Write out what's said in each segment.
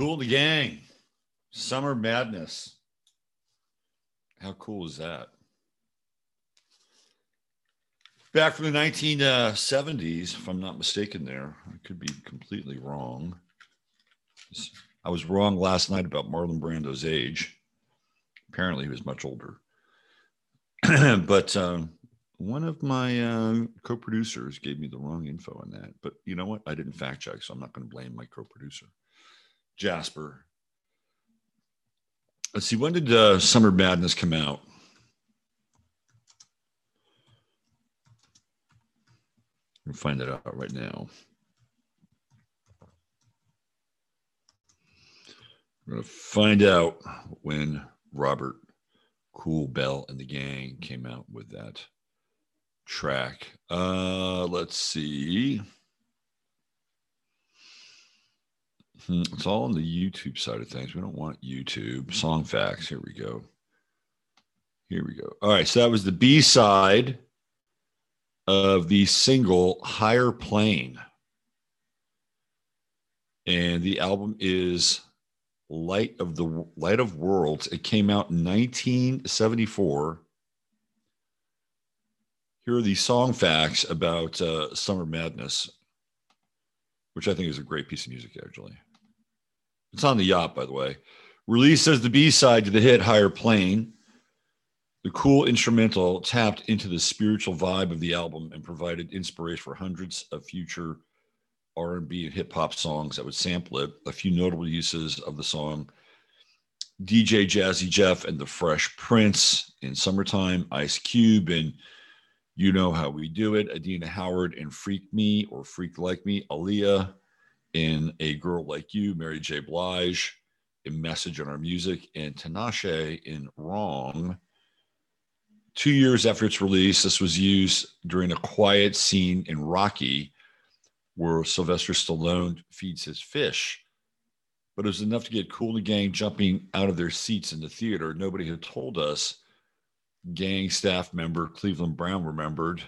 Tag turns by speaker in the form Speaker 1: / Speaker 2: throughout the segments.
Speaker 1: Kool the gang. Summer madness. How cool is that? Back from the 1970s, if I'm not mistaken, there. I could be completely wrong. I was wrong last night about Marlon Brando's age. Apparently, he was much older. but um, one of my uh, co-producers gave me the wrong info on that. But you know what? I didn't fact check, so I'm not going to blame my co-producer, Jasper. Let's see. When did uh, Summer Madness come out? We'll find that out right now. We're going to find out when Robert Kool Bell and the gang came out with that track. Uh, let's see. Hmm, it's all on the YouTube side of things. We don't want YouTube. Song facts. Here we go. Here we go. All right. So that was the B side of the single Higher Plane. And the album is Light of the Light of Worlds. It came out in 1974. Here are the song facts about uh, Summer Madness, which I think is a great piece of music, actually. It's on the yacht, by the way. Released as the B side to the hit Higher Plane, the cool instrumental tapped into the spiritual vibe of the album and provided inspiration for hundreds of future R&B and hip hop songs that would sample it. A few notable uses of the song: DJ Jazzy Jeff and the Fresh Prince in "Summertime," Ice Cube and "You Know How We Do It," Adina Howard and "Freak Me" or "Freak Like Me," Aaliyah in "A Girl Like You," Mary J. Blige in "Message on Our Music," and Tinashe in "Wrong." Two years after its release, this was used during a quiet scene in Rocky where Sylvester Stallone feeds his fish. But it was enough to get Kool the Gang jumping out of their seats in the theater. Nobody had told us. Gang staff member Cleveland Brown remembered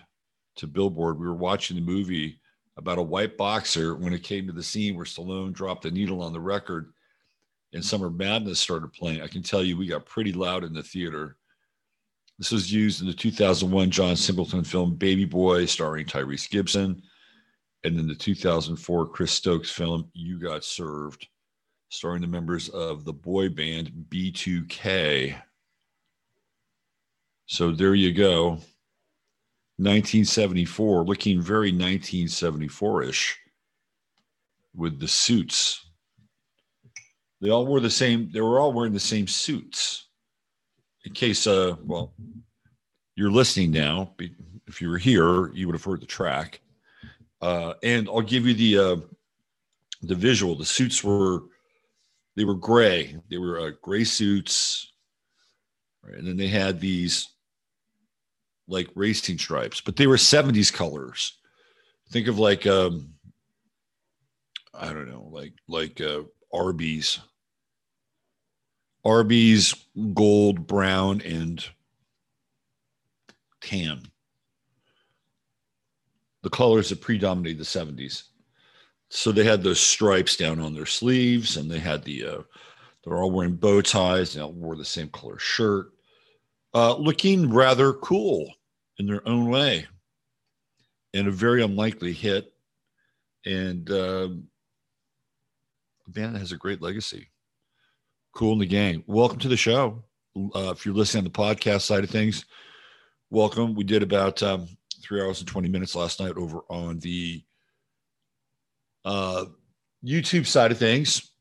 Speaker 1: to Billboard. We were watching the movie about a white boxer when it came to the scene where Stallone dropped the needle on the record and Summer Madness started playing. I can tell you we got pretty loud in the theater. This was used in the 2001 John Singleton film Baby Boy, starring Tyrese Gibson and then the 2004 Chris Stokes film You Got Served, starring the members of the boy band B2K. So there you go. 1974, looking very 1974 ish with the suits. They all wore the same, they were all wearing the same suits. In case, uh, well, you're listening now. If you were here, you would have heard the track uh, and I'll give you the uh, the visual. The suits were they were gray. They were uh, gray suits, right? and then they had these like racing stripes, but they were '70s colors. Think of like um, I don't know, like like uh, Arby's, Arby's gold, brown, and tan the colors that predominated the 70s. So they had those stripes down on their sleeves and they had the, uh, they're all wearing bow ties and all wore the same color shirt, uh, looking rather cool in their own way and a very unlikely hit. And uh, a band that has a great legacy. Kool and the Gang. Welcome to the show. Uh, if you're listening on the podcast side of things, welcome. We did about um, three hours and 20 minutes last night over on the uh, YouTube side of things,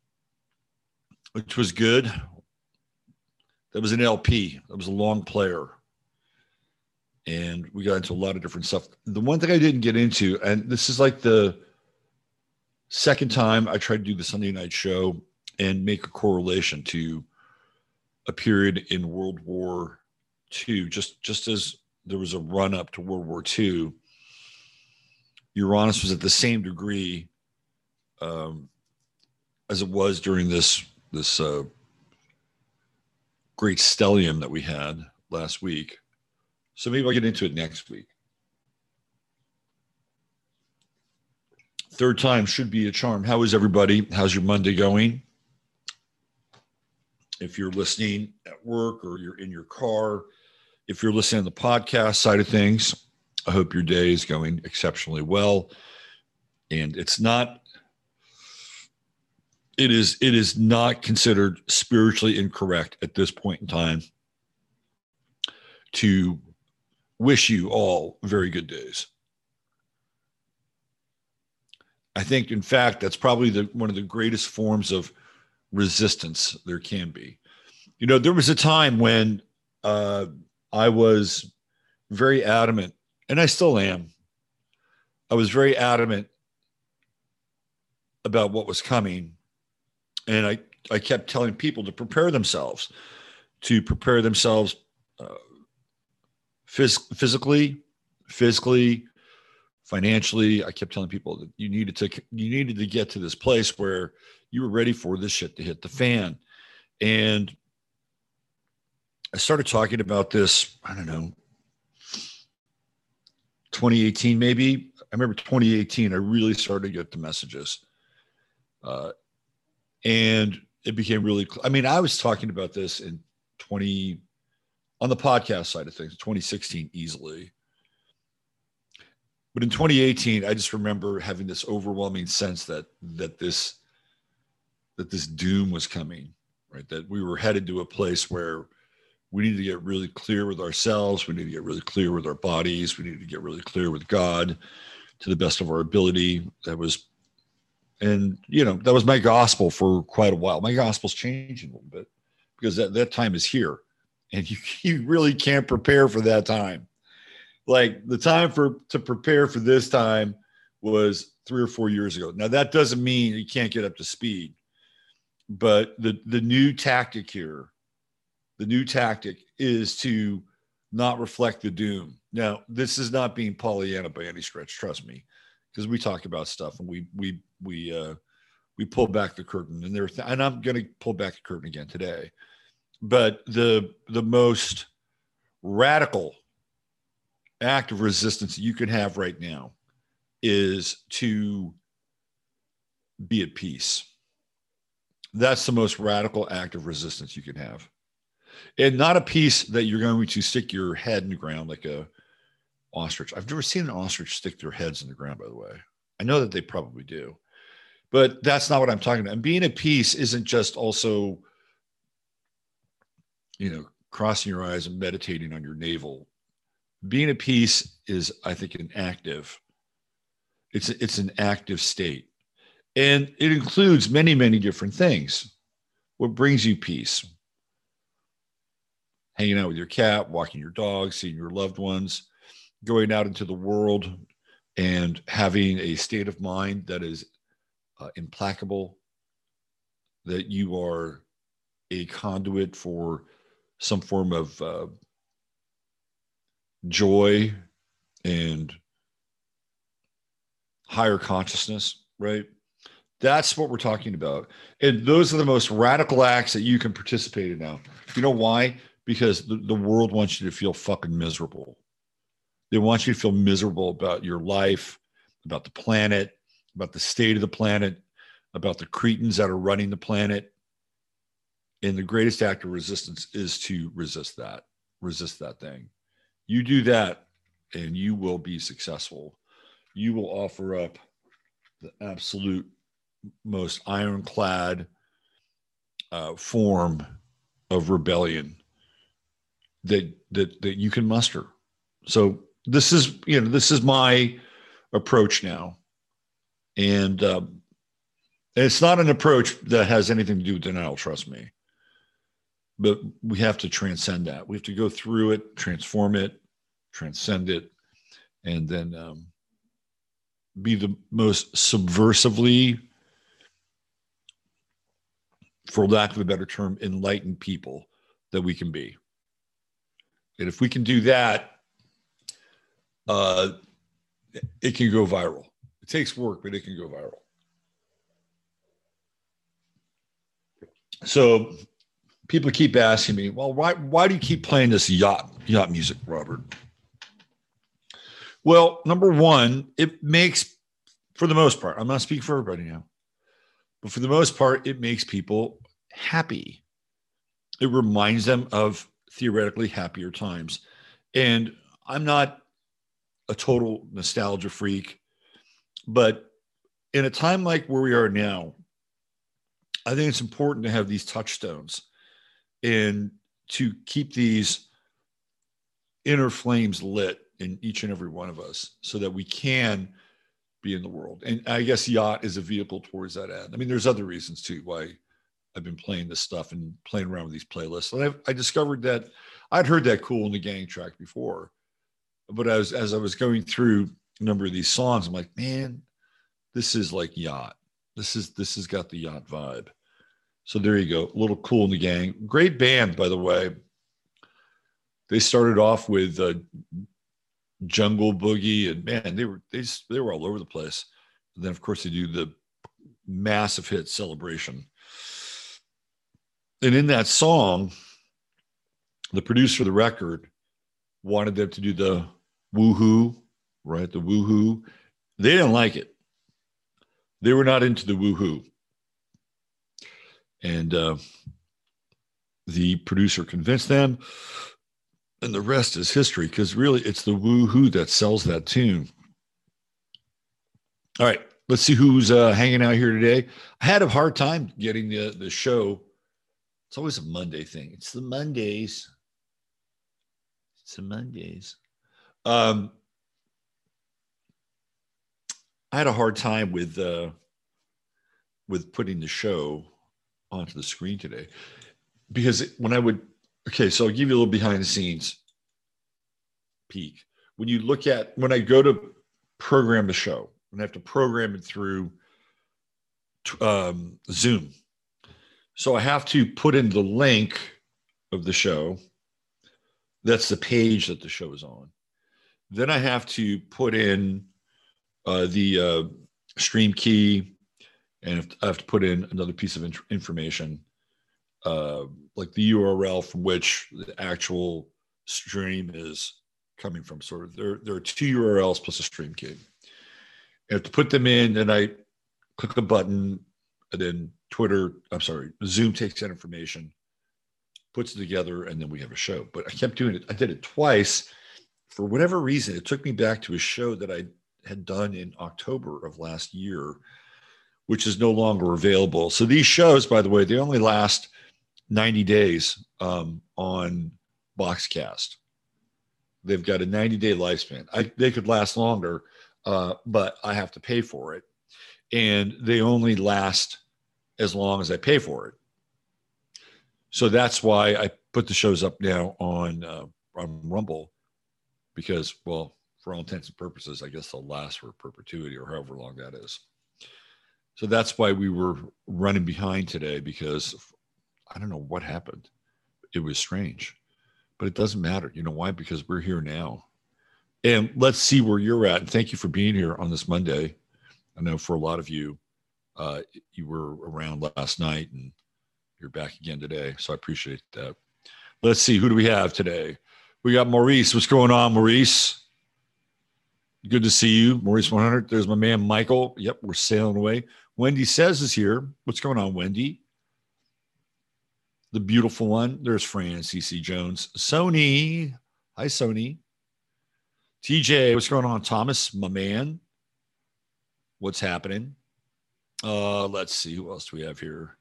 Speaker 1: which was good. That was an LP, that was a long player. And we got into a lot of different stuff. The one thing I didn't get into, and this is like the second time I tried to do the Sunday night show and make a correlation to a period in World War II, just just as there was a run up to World War II, Uranus was at the same degree um, as it was during this this uh, great stellium that we had last week. So maybe I'll get into it next week. Third time should be a charm. How is everybody? How's your Monday going? if you're listening at work or you're in your car, if you're listening to the podcast side of things, I hope your day is going exceptionally well. And it's not, it is, it is not considered spiritually incorrect at this point in time to wish you all very good days. I think, in fact, that's probably the, one of the greatest forms of resistance there can be. You know, there was a time when uh, I was very adamant, and I still am. I was very adamant about what was coming. And I, I kept telling people to prepare themselves, to prepare themselves uh, phys- physically, physically, financially. I kept telling people that you needed to you needed to get to this place where you were ready for this shit to hit the fan. And I started talking about this, I don't know, 2018 maybe. I remember 2018, I really started to get the messages. Uh, and it became really, I mean, I was talking about this in 20, on the podcast side of things, 2016 easily. But in 2018, I just remember having this overwhelming sense that that this that this doom was coming, right? That we were headed to a place where we need to get really clear with ourselves. We need to get really clear with our bodies. We need to get really clear with God to the best of our ability. That was, and you know, that was my gospel for quite a while. My gospel's changing a little bit because that, that time is here and you, you really can't prepare for that time like the time for to prepare for this time was three or four years ago. Now that doesn't mean you can't get up to speed, but the the new tactic here, the new tactic is to not reflect the doom. Now this is not being Pollyanna by any stretch, trust me, because we talk about stuff and we we we uh, we pull back the curtain and there th- and I'm going to pull back the curtain again today, but the the most radical act of resistance you can have right now is to be at peace. That's the most radical act of resistance you can have. And not a peace that you're going to stick your head in the ground like a ostrich. I've never seen an ostrich stick their heads in the ground, by the way. I know that they probably do. But that's not what I'm talking about. And being at peace isn't just also, you know, crossing your eyes and meditating on your navel being at peace is i think an active it's it's an active state and it includes many many different things what brings you peace hanging out with your cat walking your dog seeing your loved ones going out into the world and having a state of mind that is uh, implacable that you are a conduit for some form of uh, joy and higher consciousness, right? That's what we're talking about. And those are the most radical acts that you can participate in now. You know why? Because the, the world wants you to feel fucking miserable. They want you to feel miserable about your life, about the planet, about the state of the planet, about the cretins that are running the planet. And the greatest act of resistance is to resist that, resist that thing. You do that and you will be successful. You will offer up the absolute most ironclad uh, form of rebellion that that that you can muster. So this is you know this is my approach now, and um, it's not an approach that has anything to do with denial. Trust me, but we have to transcend that. We have to go through it, transform it, transcend it, and then um, be the most subversively, for lack of a better term, enlightened people that we can be. And if we can do that, uh, it can go viral. It takes work, but it can go viral. So people keep asking me, well, why, why do you keep playing this yacht, yacht music, Robert? Well, number one, it makes, for the most part, I'm not speaking for everybody now, but for the most part, it makes people happy. it reminds them of theoretically happier times. And I'm not a total nostalgia freak, but in a time like where we are now, I think it's important to have these touchstones and to keep these inner flames lit in each and every one of us so that we can be in the world. And I guess yacht is a vehicle towards that end. I mean, there's other reasons too why I've been playing this stuff and playing around with these playlists. And I, I discovered that I'd heard that Kool and the Gang track before, but as as I was going through a number of these songs, I'm like, man, this is like yacht. This is this has got the yacht vibe. So there you go, a little Kool and the Gang. Great band, by the way. They started off with uh, Jungle Boogie, and man, they were they they were all over the place. And then, of course, they do the massive hit Celebration. And in that song, the producer of the record wanted them to do the woohoo, right? The woohoo. They didn't like it. They were not into the woohoo. And uh, the producer convinced them, and the rest is history because really it's the woohoo that sells that tune. All right, let's see who's uh, hanging out here today. I had a hard time getting the, the show. It's always a Monday thing. It's the Mondays. The Mondays. Um, I had a hard time with uh, with putting the show onto the screen today because when I would okay, so I'll give you a little behind the scenes peek. When you look at when I go to program the show, and I have to program it through um, Zoom, so I have to put in the link of the show. That's the page that the show is on. Then I have to put in uh, the uh, stream key, and I have to put in another piece of information, uh, like the URL from which the actual stream is coming from. So there, there are two URLs plus a stream key. I have to put them in, and I click a button, and then Twitter, I'm sorry, Zoom takes that information, puts it together, and then we have a show. But I kept doing it. I did it twice. For whatever reason, it took me back to a show that I had done in October of last year, which is no longer available. So these shows, by the way, they only last 90 days um, on Boxcast. They've got a 90 day lifespan. I, they could last longer, uh, but I have to pay for it. And they only last as long as I pay for it. So that's why I put the shows up now on, uh, on Rumble because, well, for all intents and purposes, I guess they'll last for perpetuity or however long that is. So that's why we were running behind today because I don't know what happened. It was strange, but it doesn't matter. You know why? Because we're here now. And let's see where you're at. And thank you for being here on this Monday. I know for a lot of you, uh, you were around last night and you're back again today. So I appreciate that. Let's see. Who do we have today? We got Maurice. What's going on, Maurice? Good to see you, Maurice 100. There's my man, Michael. Yep, we're sailing away. Wendy says is here. What's going on, Wendy? The beautiful one. There's Fran, CC Jones. Sony. Hi, Sony. TJ, what's going on? Thomas, my man. What's happening? Uh, let's see. Who else do we have here?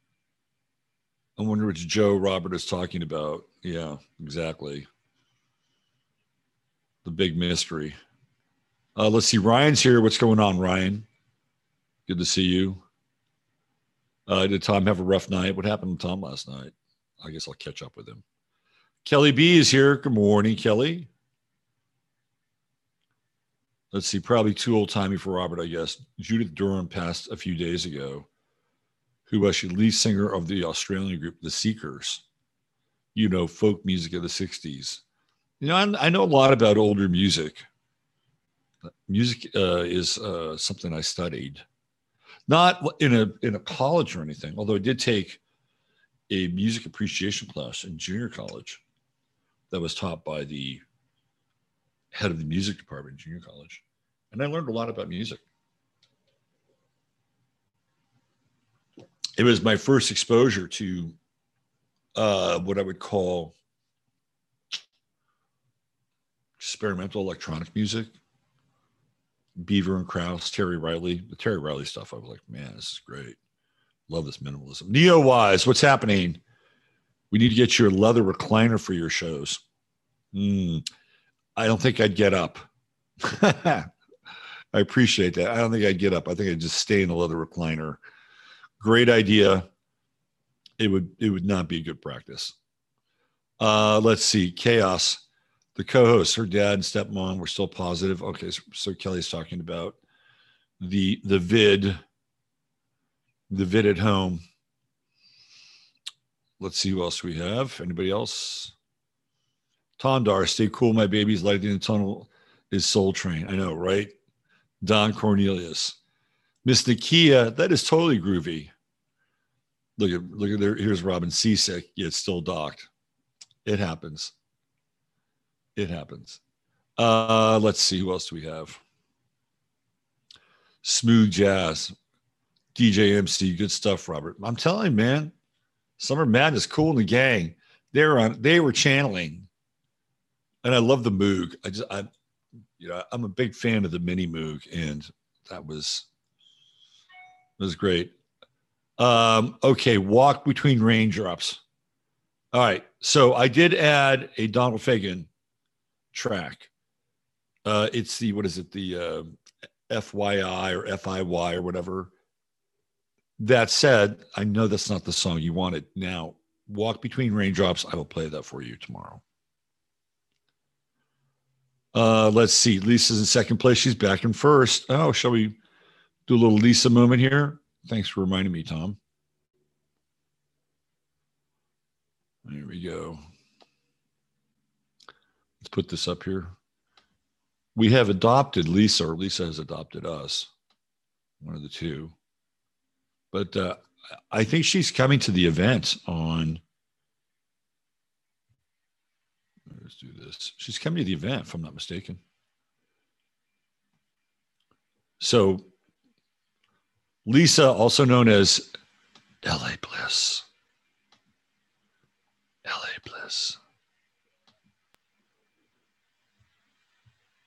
Speaker 1: I wonder which Joe Robert is talking about. Yeah, exactly. The big mystery. Uh, let's see. Ryan's here. What's going on, Ryan? Good to see you. Uh, did Tom have a rough night? What happened to Tom last night? I guess I'll catch up with him. Kelly B is here. Good morning, Kelly. Let's see. Probably too old timey for Robert, I guess. Judith Durham passed a few days ago, who was the lead singer of the Australian group, The Seekers. You know, folk music of the 60s. You know, I, I know a lot about older music music uh, is uh, something I studied, not in a in a college or anything. Although I did take a music appreciation class in junior college that was taught by the head of the music department in junior college, and I learned a lot about music. It was my first exposure to uh, what I would call experimental electronic music. Beaver and Krause, Terry Riley, the Terry Riley stuff. I was like, man, this is great. Love this minimalism. Neo Wise, what's happening? We need to get your leather recliner for your shows. Mm, I don't think I'd get up. I appreciate that. I don't think I'd get up. I think I'd just stay in a leather recliner. Great idea. It would it would not be good practice. Uh, let's see. Chaos. The co-hosts, her dad and stepmom were still positive. Okay, so, so Kelly's talking about the the vid, the vid at home. Let's see who else we have. Anybody else? Tondar, stay cool. My baby's lighting the tunnel is Soul Train. I know, right? Don Cornelius. Miss Nakia, that is totally groovy. Look at look at there. Here's Robin seasick, yet still docked. It happens. It happens. Uh, let's see who else do we have. Smooth jazz, DJ MC, good stuff, Robert. I'm telling you, man, Summer Madness, Kool and the Gang. They're on. They were channeling, and I love the Moog. I just, I, you know, I'm a big fan of the Mini Moog, and that was was great. Um, okay, walk between raindrops. All right, so I did add a Donald Fagen track. Uh, it's the what is it? The uh, FYI or FIY or whatever. That said, I know that's not the song you wanted. Now, Walk Between Raindrops, I will play that for you tomorrow. Uh, let's see. Lisa's in second place. She's back in first. Oh, shall we do a little Lisa moment here? Thanks for reminding me, Tom. There we go. Let's put this up here. We have adopted Lisa, or Lisa has adopted us, one of the two. But uh, I think she's coming to the event on. Let's do this. She's coming to the event, if I'm not mistaken. So, Lisa, also known as LA Bliss. LA Bliss.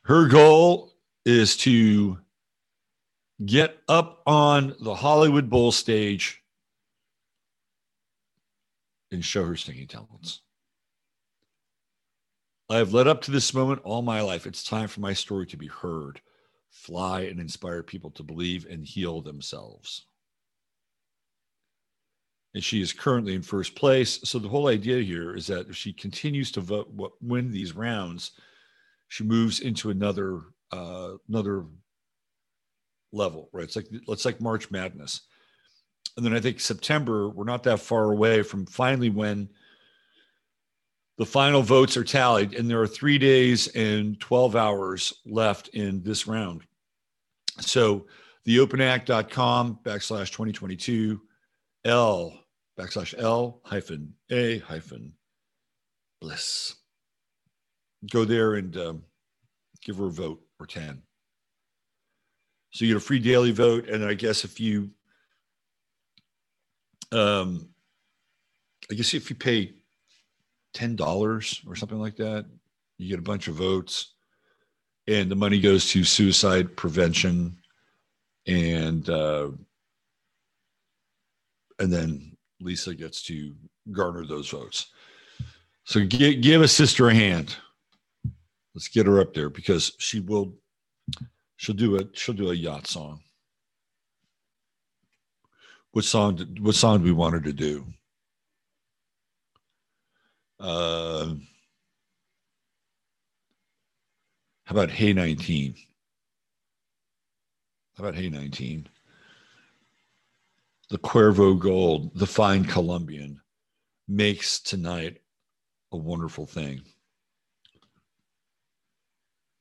Speaker 1: Her goal is to get up on the Hollywood Bowl stage and show her singing talents. I have led up to this moment all my life. It's time for my story to be heard, fly, and inspire people to believe and heal themselves. And she is currently in first place. So the whole idea here is that if she continues to vote, win these rounds, she moves into another uh, another level, right? It's like it's like March Madness, and then I think September we're not that far away from finally when the final votes are tallied, and there are three days and twelve hours left in this round. So the openact.com backslash 2022 L backslash L hyphen A hyphen bliss. Go there and um, give her a vote or 10. So you get a free daily vote. And I guess if you, um, I guess if you pay $10 or something like that, you get a bunch of votes and the money goes to suicide prevention and, uh, and then Lisa gets to garner those votes. So give, give a sister a hand. Let's get her up there because she will She'll do a she'll do a yacht song. What song? What song do we want her to do? Uh, how about Hey 19? How about Hey 19? The Cuervo Gold, the fine Colombian, makes tonight a wonderful thing.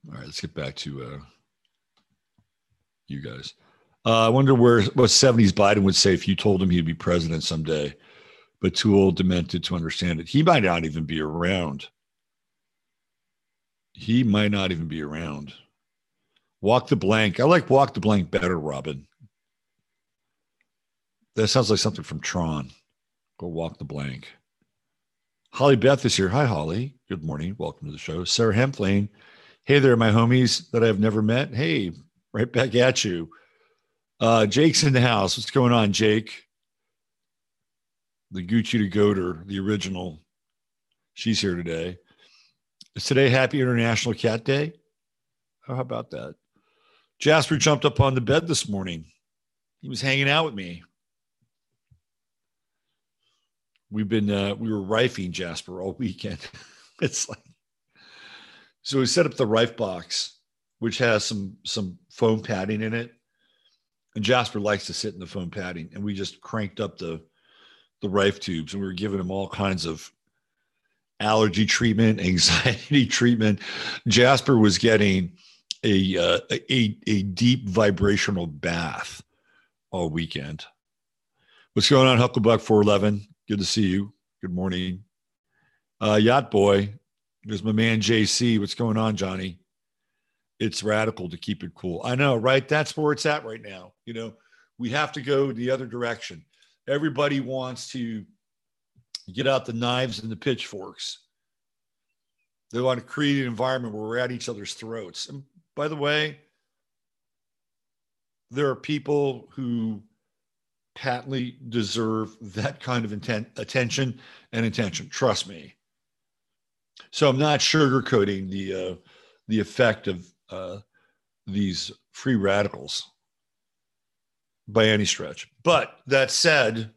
Speaker 1: All right, let's get back to uh, you guys. Uh, I wonder where what 70s Biden would say if you told him he'd be president someday, but too old, demented to understand it. He might not even be around. He might not even be around. Walk the blank. I like walk the blank better, Robin. That sounds like something from Tron. Go walk the blank. Holly Beth is here. Hi, Holly. Good morning. Welcome to the show. Sarah Hempline. Hey there, my homies that I've never met. Hey, right back at you. Uh, Jake's in the house. What's going on, Jake? The Gucci to Goater, the original. She's here today. Is today Happy International Cat Day? How about that? Jasper jumped up on the bed this morning. He was hanging out with me. We've been uh, we were rifing Jasper all weekend. it's like so we set up the rife box, which has some some foam padding in it. And Jasper likes to sit in the foam padding. And we just cranked up the the rife tubes and we were giving him all kinds of allergy treatment, anxiety treatment. Jasper was getting a, uh, a, a deep vibrational bath all weekend. What's going on, Hucklebuck 411? Good to see you. Good morning. Uh, Yacht Boy, there's my man JC. What's going on, Johnny? It's radical to keep it cool. I know, right? That's where it's at right now. You know, we have to go the other direction. Everybody wants to get out the knives and the pitchforks. They want to create an environment where we're at each other's throats. And by the way, there are people who patently deserve that kind of intent, attention and attention. Trust me. So I'm not sugarcoating the uh, the effect of uh, these free radicals by any stretch. But that said,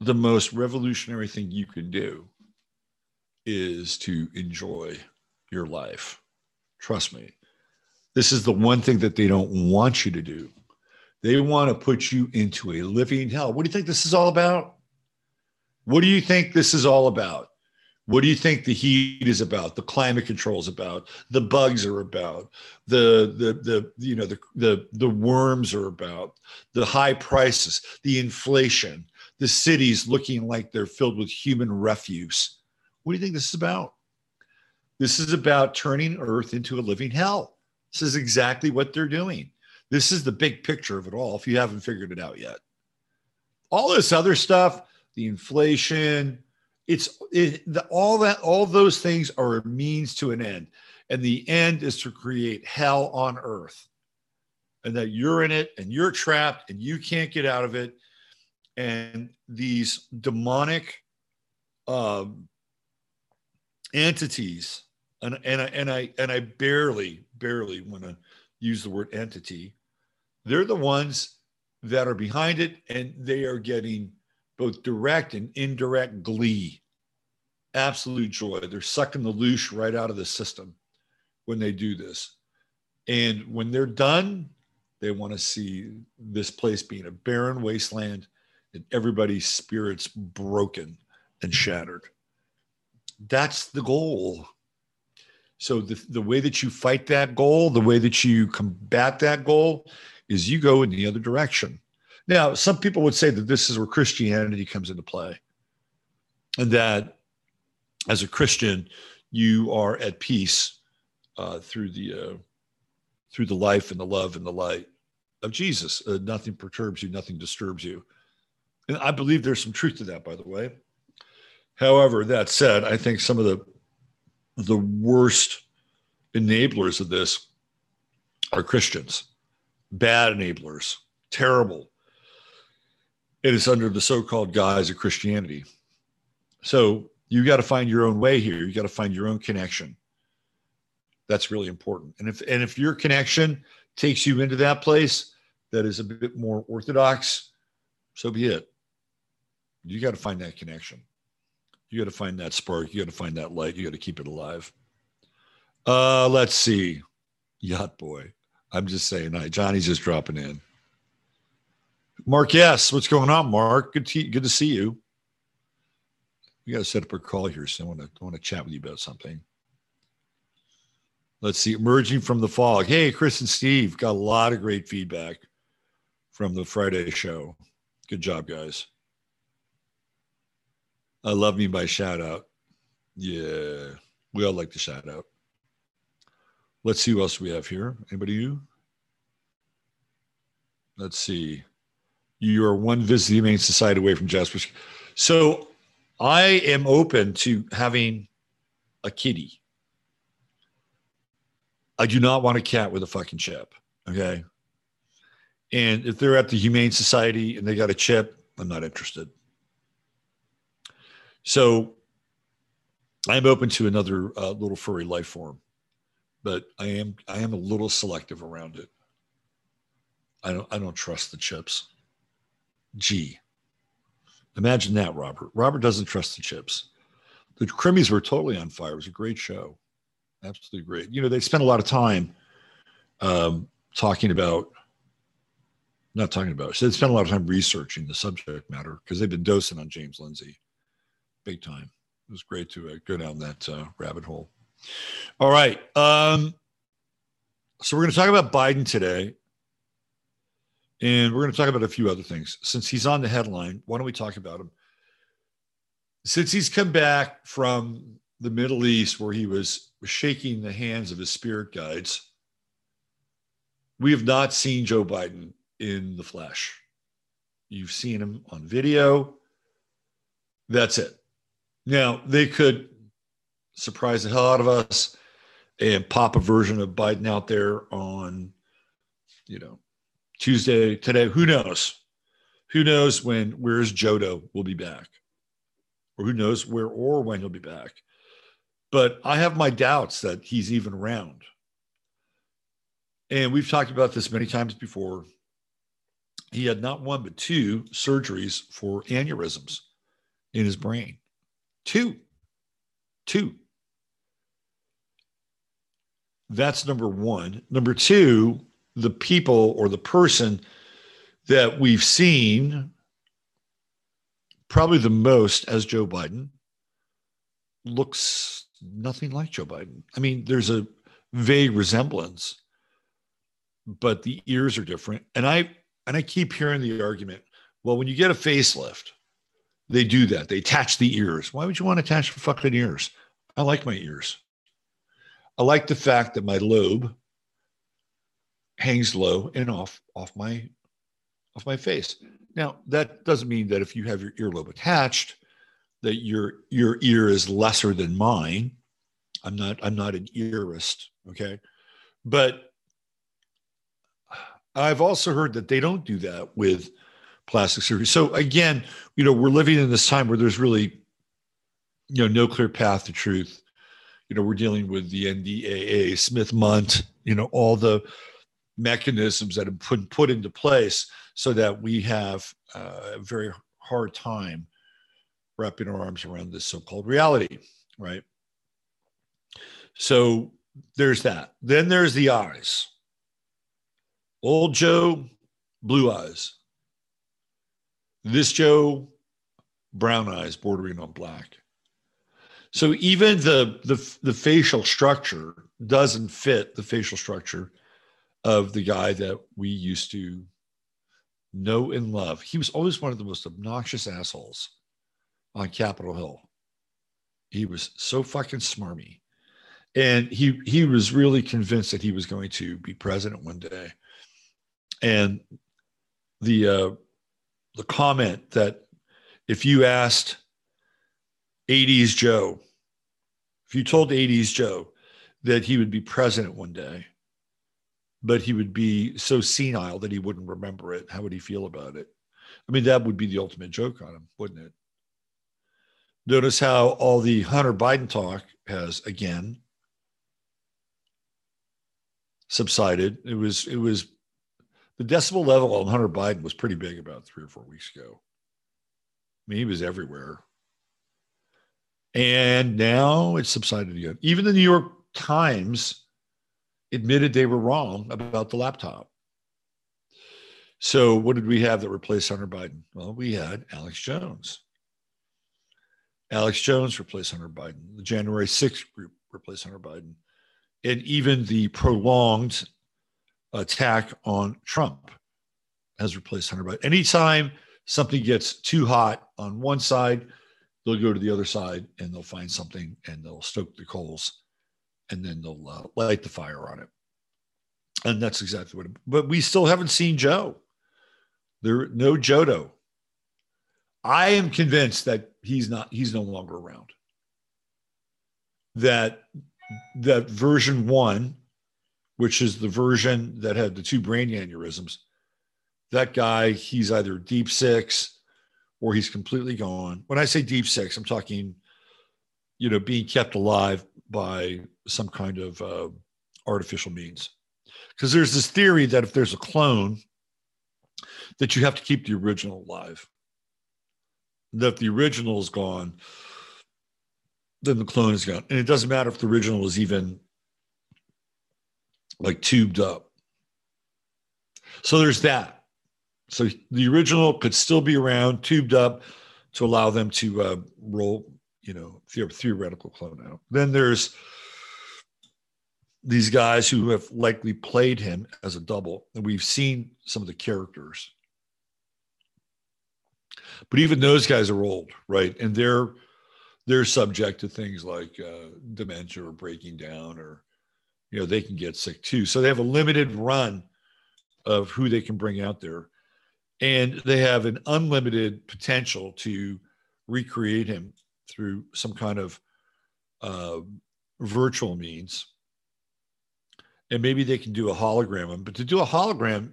Speaker 1: the most revolutionary thing you can do is to enjoy your life. Trust me. This is the one thing that they don't want you to do. They want to put you into a living hell. What do you think this is all about? What do you think this is all about? What do you think the heat is about? The climate control is about. The bugs are about. The the the you know the the the worms are about. The high prices, the inflation, the cities looking like they're filled with human refuse. What do you think this is about? This is about turning Earth into a living hell. This is exactly what they're doing. This is the big picture of it all. If you haven't figured it out yet, all this other stuff, the inflation it's it, the, all that all those things are a means to an end. And the end is to create hell on earth. And that you're in it and you're trapped and you can't get out of it. And these demonic um, entities and, and, I, and I and I barely barely want to use the word entity. They're the ones that are behind it and they are getting both direct and indirect glee, absolute joy. They're sucking the loosh right out of the system when they do this. And when they're done, they want to see this place being a barren wasteland and everybody's spirits broken and shattered. That's the goal. So the, the way that you fight that goal, the way that you combat that goal is you go in the other direction. Now, some people would say that this is where Christianity comes into play, and that as a Christian, you are at peace uh, through the uh, through the life and the love and the light of Jesus. Uh, nothing perturbs you, nothing disturbs you, and I believe there's some truth to that. By the way, however, that said, I think some of the the worst enablers of this are Christians, bad enablers, terrible it is under the so-called guise of Christianity. So you got to find your own way here. You got to find your own connection. That's really important. And if and if your connection takes you into that place that is a bit more orthodox, so be it. You got to find that connection. You got to find that spark. You got to find that light. You got to keep it alive. Uh, let's see. Yacht boy. I'm just saying hi. Johnny's just dropping in. Mark, yes. What's going on, Mark? Good to good to see you. We got to set up a call here, so I want to I want to chat with you about something. Let's see. Emerging from the fog. Hey, Chris and Steve got a lot of great feedback from the Friday show. Good job, guys. I love me by shout out. Yeah, we all like to shout out. Let's see who else we have here. Anybody you? Let's see you are one visit to the Humane Society away from Jasper. So I am open to having a kitty. I do not want a cat with a fucking chip. Okay. And if they're at the Humane Society and they got a chip, I'm not interested. So I'm open to another uh, little furry life form, but I am I am a little selective around it. I don't I don't trust the chips. Gee, imagine that, Robert. Robert doesn't trust the chips. The Crimmies were totally on fire. It was a great show, absolutely great. You know, they spent a lot of time um, talking about not talking about they spent a lot of time researching the subject matter because they've been dosing on James Lindsay big time. It was great to uh, go down that uh, rabbit hole. All right. Um, so we're going to talk about Biden today. And we're going to talk about a few other things. Since he's on the headline, why don't we talk about him? Since he's come back from the Middle East, where he was shaking the hands of his spirit guides, we have not seen Joe Biden in the flesh. You've seen him on video. That's it. Now, they could surprise the hell out of us and pop a version of Biden out there on, you know, Tuesday, today. Who knows? Who knows when, where's Joedo will be back? Or who knows where or when he'll be back? But I have my doubts that he's even around. And we've talked about this many times before he had not one but two surgeries for aneurysms in his brain. Two. Two. That's number one. Number two, the people or the person that we've seen probably the most as Joe Biden looks nothing like Joe Biden. I mean, there's a vague resemblance, but the ears are different. And I and I keep hearing the argument, well, when you get a facelift, they do that. They attach the ears. Why would you want to attach fucking ears? I like my ears. I like the fact that my lobe hangs low and off off my off my face. Now, that doesn't mean that if you have your earlobe attached, that your your ear is lesser than mine. I'm not I'm not an earist, okay? But I've also heard that they don't do that with plastic surgery. So again, you know, we're living in this time where there's really, you know, no clear path to truth. You know, we're dealing with the NDAA, Smith Mundt, you know, all the mechanisms that have put put into place so that we have uh, a very hard time wrapping our arms around this so-called reality, right? So there's that. Then there's the eyes Old Joe, blue eyes. This Joe, brown eyes bordering on black. So even the, the, the facial structure doesn't fit the facial structure of the guy that we used to know and love. He was always one of the most obnoxious assholes on Capitol Hill. He was so fucking smarmy. And he he was really convinced that he was going to be president one day and the uh, the comment that if you asked 80s Joe, if you told 80s Joe that he would be president one day, but he would be so senile that he wouldn't remember it, how would he feel about it? I mean, that would be the ultimate joke on him, wouldn't it? Notice how all the Hunter Biden talk has again subsided. It was it was the decibel level on Hunter Biden was pretty big about three or four weeks ago. I mean, he was everywhere. And now it's subsided again. Even the New York Times admitted they were wrong about the laptop. So, what did we have that replaced Hunter Biden? Well, we had Alex Jones. Alex Jones replaced Hunter Biden. The January 6th group replaced Hunter Biden. And even the prolonged attack on Trump has replaced Hunter Biden. Anytime something gets too hot on one side, they'll go to the other side and they'll find something and they'll stoke the coals and then they'll uh, light the fire on it. And that's exactly what. It, but we still haven't seen Joe. There, no Joedo. I am convinced that he's not, he's no longer around. That that version one, which is the version that had the two brain aneurysms, that guy, he's either deep six or he's completely gone. When I say deep six, I'm talking, you know, being kept alive by some kind of uh, artificial means. Because there's this theory that if there's a clone, that you have to keep the original alive. That if the original is gone, then the clone is gone. And it doesn't matter if the original is even like tubed up. So there's that. So the original could still be around, tubed up to allow them to uh, roll, you know, theoretical clone out. Then there's these guys who have likely played him as a double, and we've seen some of the characters. But even those guys are old, right? And they're they're subject to things like uh, dementia or breaking down, or you know they can get sick too. So they have a limited run of who they can bring out there, and they have an unlimited potential to recreate him through some kind of uh, virtual means. And maybe they can do a hologram. But to do a hologram,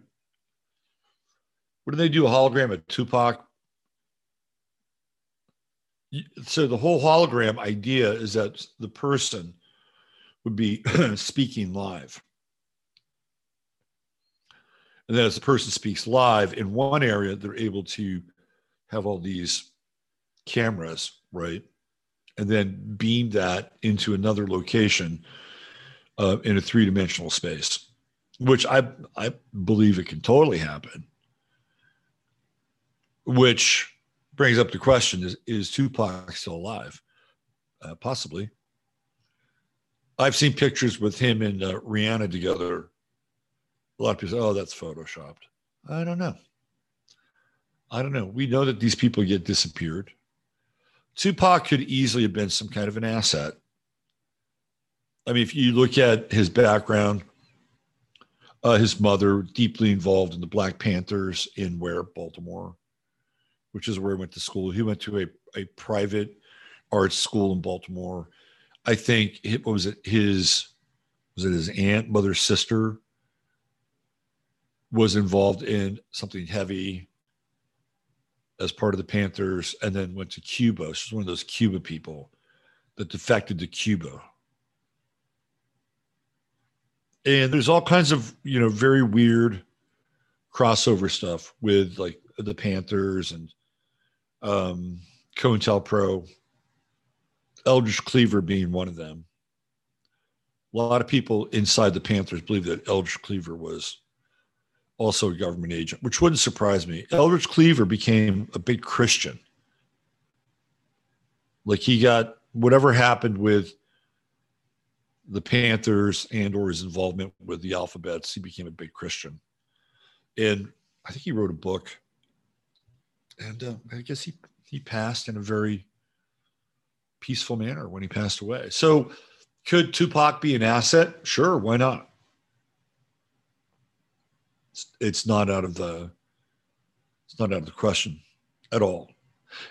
Speaker 1: what do they do? A hologram of Tupac so the whole hologram idea is that the person would be speaking live and then as the person speaks live in one area they're able to have all these cameras right and then beam that into another location uh, in a three-dimensional space which i i believe it can totally happen which brings up the question is, is Tupac still alive? Uh, possibly. I've seen pictures with him and uh, Rihanna together. A lot of people say, oh, that's photoshopped. I don't know. I don't know. We know that these people get disappeared. Tupac could easily have been some kind of an asset. I mean, if you look at his background, uh, his mother deeply involved in the Black Panthers in where Baltimore which is where he went to school. He went to a, a private arts school in Baltimore. I think it was it his was it his aunt, mother's sister was involved in something heavy as part of the Panthers, and then went to Cuba. She's one of those Cuba people that defected to Cuba. And there's all kinds of you know very weird crossover stuff with like the Panthers and um, COINTELPRO, Eldridge Cleaver being one of them. A lot of people inside the Panthers believe that Eldridge Cleaver was also a government agent, which wouldn't surprise me. Eldridge Cleaver became a big Christian. Like he got whatever happened with the Panthers and or his involvement with the alphabets, he became a big Christian. And I think he wrote a book and uh, I guess he he passed in a very peaceful manner when he passed away. So, could Tupac be an asset? Sure, why not? It's, not out of the it's not out of the question at all.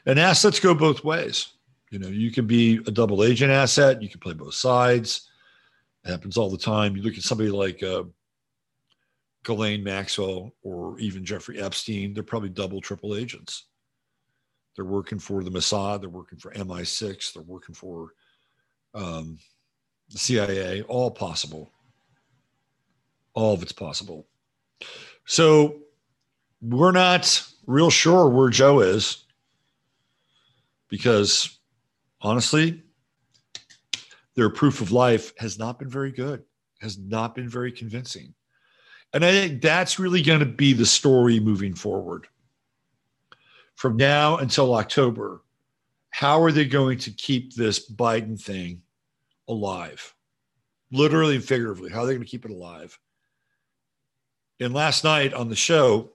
Speaker 1: And assets go both ways. You know, you can be a double agent asset. You can play both sides. It happens all the time. You look at somebody like uh, Ghislaine Maxwell or even Jeffrey Epstein, they're probably double, triple agents. They're working for the Mossad, they're working for MI6, they're working for um, the CIA, all possible. All of it's possible. So we're not real sure where Joe is because honestly, their proof of life has not been very good, has not been very convincing. And I think that's really going to be the story moving forward. From now until October, how are they going to keep this Biden thing alive? Literally and figuratively, how are they going to keep it alive? And last night on the show,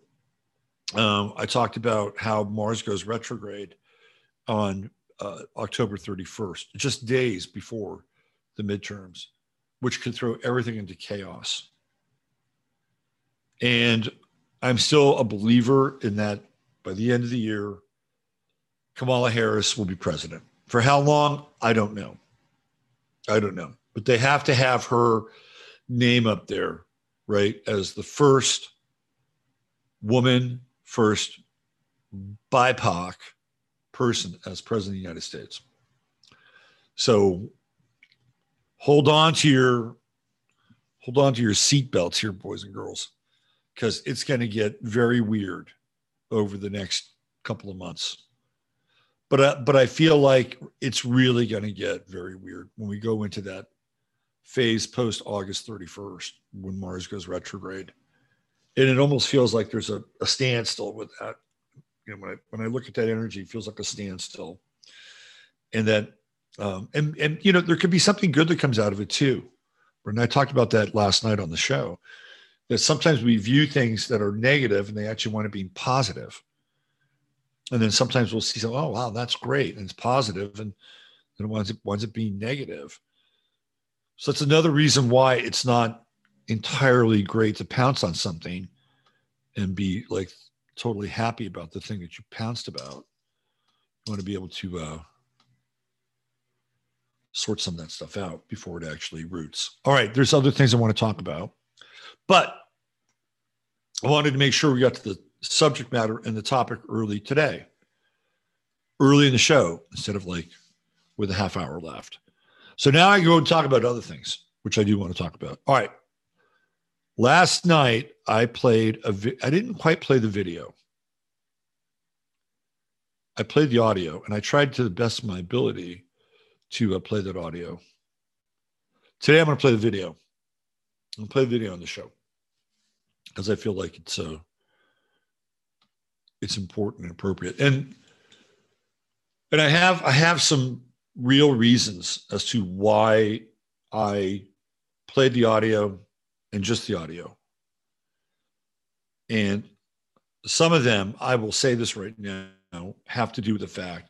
Speaker 1: um, I talked about how Mars goes retrograde on uh, October 31st, just days before the midterms, which could throw everything into chaos. And I'm still a believer in that by the end of the year, Kamala Harris will be president. For how long? I don't know. I don't know. But they have to have her name up there, right, as the first woman, first BIPOC person as president of the United States. So hold on to your hold on to your seatbelts here, boys and girls, because it's going to get very weird over the next couple of months. But uh, but I feel like it's really going to get very weird when we go into that phase post August 31st when Mars goes retrograde. And it almost feels like there's a, a standstill with that. You know, when I when I look at that energy, it feels like a standstill. And that um, and and you know, there could be something good that comes out of it too. And I talked about that last night on the show. That sometimes we view things that are negative and they actually want to be positive. And then sometimes we'll see, oh wow, that's great, and it's positive, and then it winds up, winds up being negative. So that's another reason why it's not entirely great to pounce on something and be like totally happy about the thing that you pounced about. You want to be able to uh, sort some of that stuff out before it actually roots. All right, there's other things I want to talk about, but I wanted to make sure we got to the subject matter and the topic early today, early in the show, instead of like with a half hour left. So now I go and talk about other things, which I do want to talk about. All right. Last night I played a vi- I didn't quite play the video. I played the audio and I tried to the best of my ability to uh, play that audio. Today I'm going to play the video. I'm going to play the video on the show because I feel like it's uh, it's important and appropriate. And and I have I have some real reasons as to why I played the audio and just the audio. And some of them, I will say this right now, have to do with the fact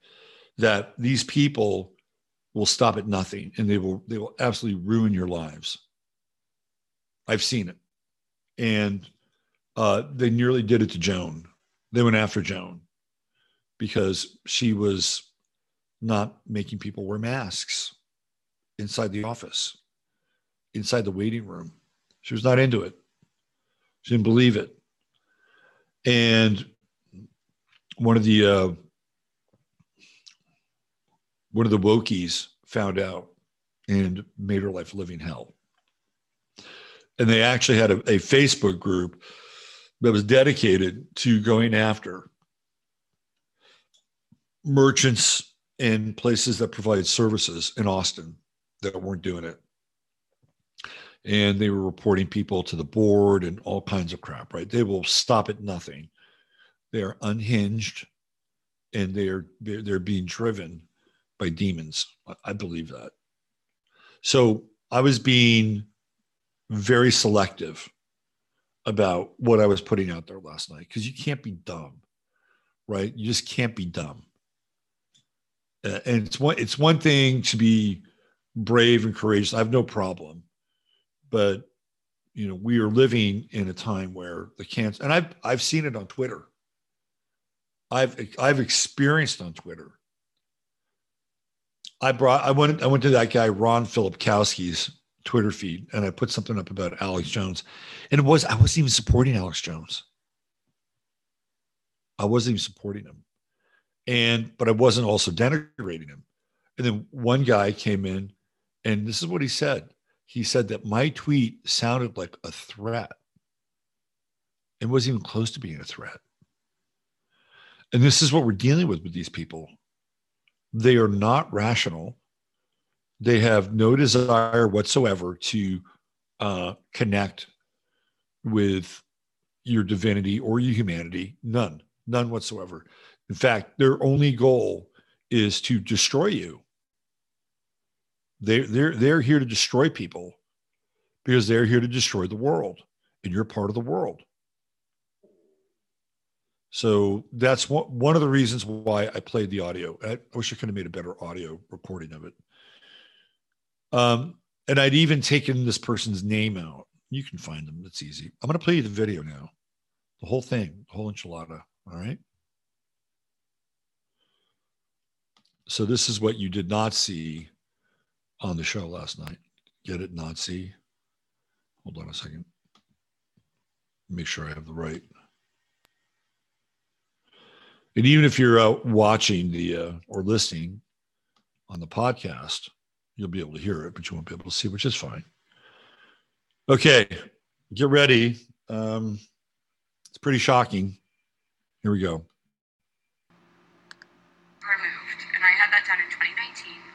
Speaker 1: that these people will stop at nothing and they will they will absolutely ruin your lives. I've seen it. And uh, they nearly did it to Joan. They went after Joan because she was not making people wear masks inside the office, inside the waiting room. She was not into it. She didn't believe it. And one of the uh, one of the wokies found out and made her life living hell. And they actually had a, a Facebook group that was dedicated to going after merchants in places that provided services in Austin that weren't doing it. And they were reporting people to the board and all kinds of crap, right? They will stop at nothing. They are unhinged and they're they're, they're being driven by demons. I believe that. So I was being very selective about what I was putting out there last night because you can't be dumb, right? You just can't be dumb. Uh, and it's one it's one thing to be brave and courageous. I have no problem, but you know we are living in a time where the cancer, and I've I've seen it on Twitter. I've I've experienced on Twitter. I brought I went I went to that guy Ron Filipkowski's Twitter feed and I put something up about Alex Jones, and it was I wasn't even supporting Alex Jones. I wasn't even supporting him and but I wasn't also denigrating him. And then one guy came in, and this is what he said. He said that my tweet sounded like a threat. It wasn't even close to being a threat. And this is what we're dealing with with these people. They are not rational. They have no desire whatsoever to uh, connect with your divinity or your humanity. None, none whatsoever. In fact, their only goal is to destroy you. They're, they're, they're here to destroy people because they're here to destroy the world, and you're part of the world. So that's one, one of the reasons why I played the audio. I wish I could have made a better audio recording of it. Um, and I'd even taken this person's name out. You can find them. It's easy. I'm going to play you the video now, the whole thing, the whole enchilada. All right. So this is what you did not see on the show last night. Get it? Not see. Hold on a second. Make sure I have the right. And even if you're uh, watching the uh, or listening on the podcast, you'll be able to hear it, but you won't be able to see, which is fine. Okay, get ready. Um, it's pretty shocking. Here we go.
Speaker 2: removed, and I had that done in 2019,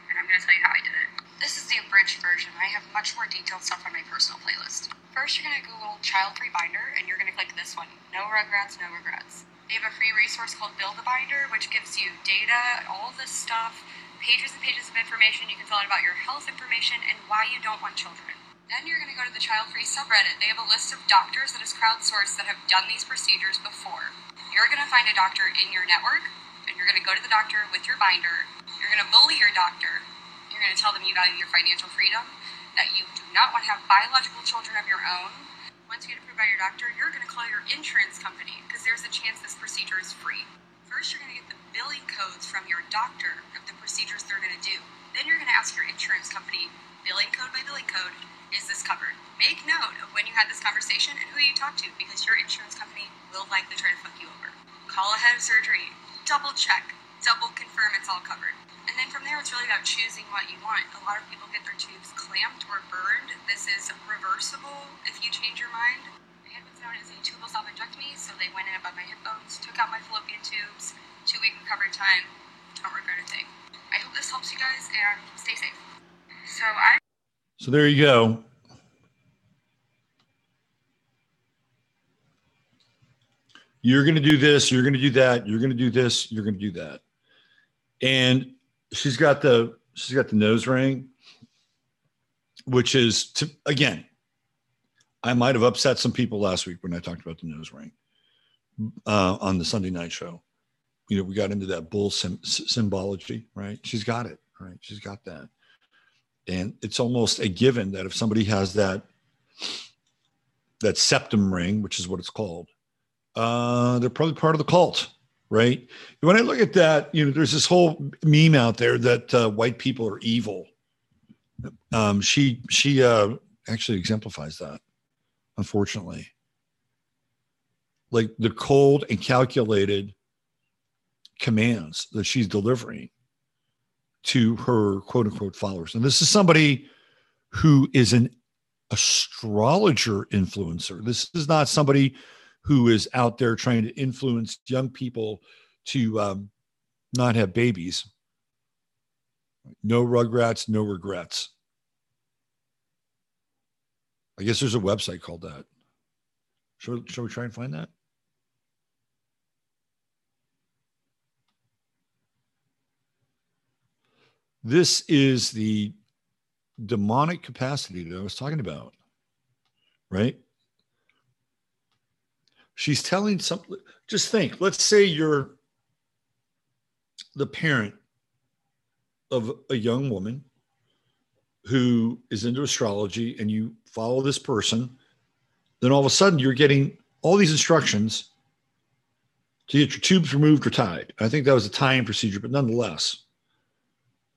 Speaker 2: and I'm going to tell you how I did it. This is the abridged version. I have much more detailed stuff on my personal playlist. First, you're going to Google child free binder, and you're going to click this one No Rugrats, No Regrets. They have a free resource called Build a Binder, which gives you data, all this stuff, pages and pages of information you can fill out about your health information and why you don't want children. Then you're going to go to the child free subreddit. They have a list of doctors that is crowdsourced that have done these procedures before. You're going to find a doctor in your network, and you're going to go to the doctor with your binder. You're going to bully your doctor. You're going to tell them you value your financial freedom, that you do not want to have biological children of your own. Once you get approved by your doctor, you're going to call your insurance company because there's a chance this procedure is free. First, you're going to get the billing codes from your doctor of the procedures they're going to do. Then you're going to ask your insurance company, billing code by billing code, is this covered? Make note of when you had this conversation and who you talked to because your insurance company will likely try to fuck you over. Call ahead of surgery, double check, double confirm it's all covered. And then from there, it's really about choosing what you want. A lot of people get their tubes clamped or burned. This is reversible if you change your mind. I had what's known as a tubal salpingectomy, so they went in above my hip bones, took out my fallopian tubes, two-week recovery time, don't regret a thing. I hope this helps you guys, and stay safe. So I
Speaker 1: So there you go. You're going to do this, you're going to do that, you're going to do this, you're going to do that. And she's got the she's got the nose ring which is to, again I might have upset some people last week when I talked about the nose ring uh, on the Sunday night show. You know, we got into that bull sim- symbology, right? She's got it, right? She's got that. And it's almost a given that if somebody has that that septum ring, which is what it's called, uh, they're probably part of the cult, right? When I look at that, you know, there's this whole meme out there that uh, white people are evil. Um, she she uh, actually exemplifies that, unfortunately. Like the cold and calculated commands that she's delivering to her quote unquote followers. And this is somebody who is an astrologer influencer. This is not somebody who is out there trying to influence young people to um, not have babies. No rugrats, no regrets. I guess there's a website called that. Shall, shall we try and find that? This is the demonic capacity that I was talking about, right? She's telling something. Just think, let's say you're the parent of a young woman who is into astrology and you follow this person, then all of a sudden you're getting all these instructions to get your tubes removed or tied. I think that was a tying procedure, but nonetheless,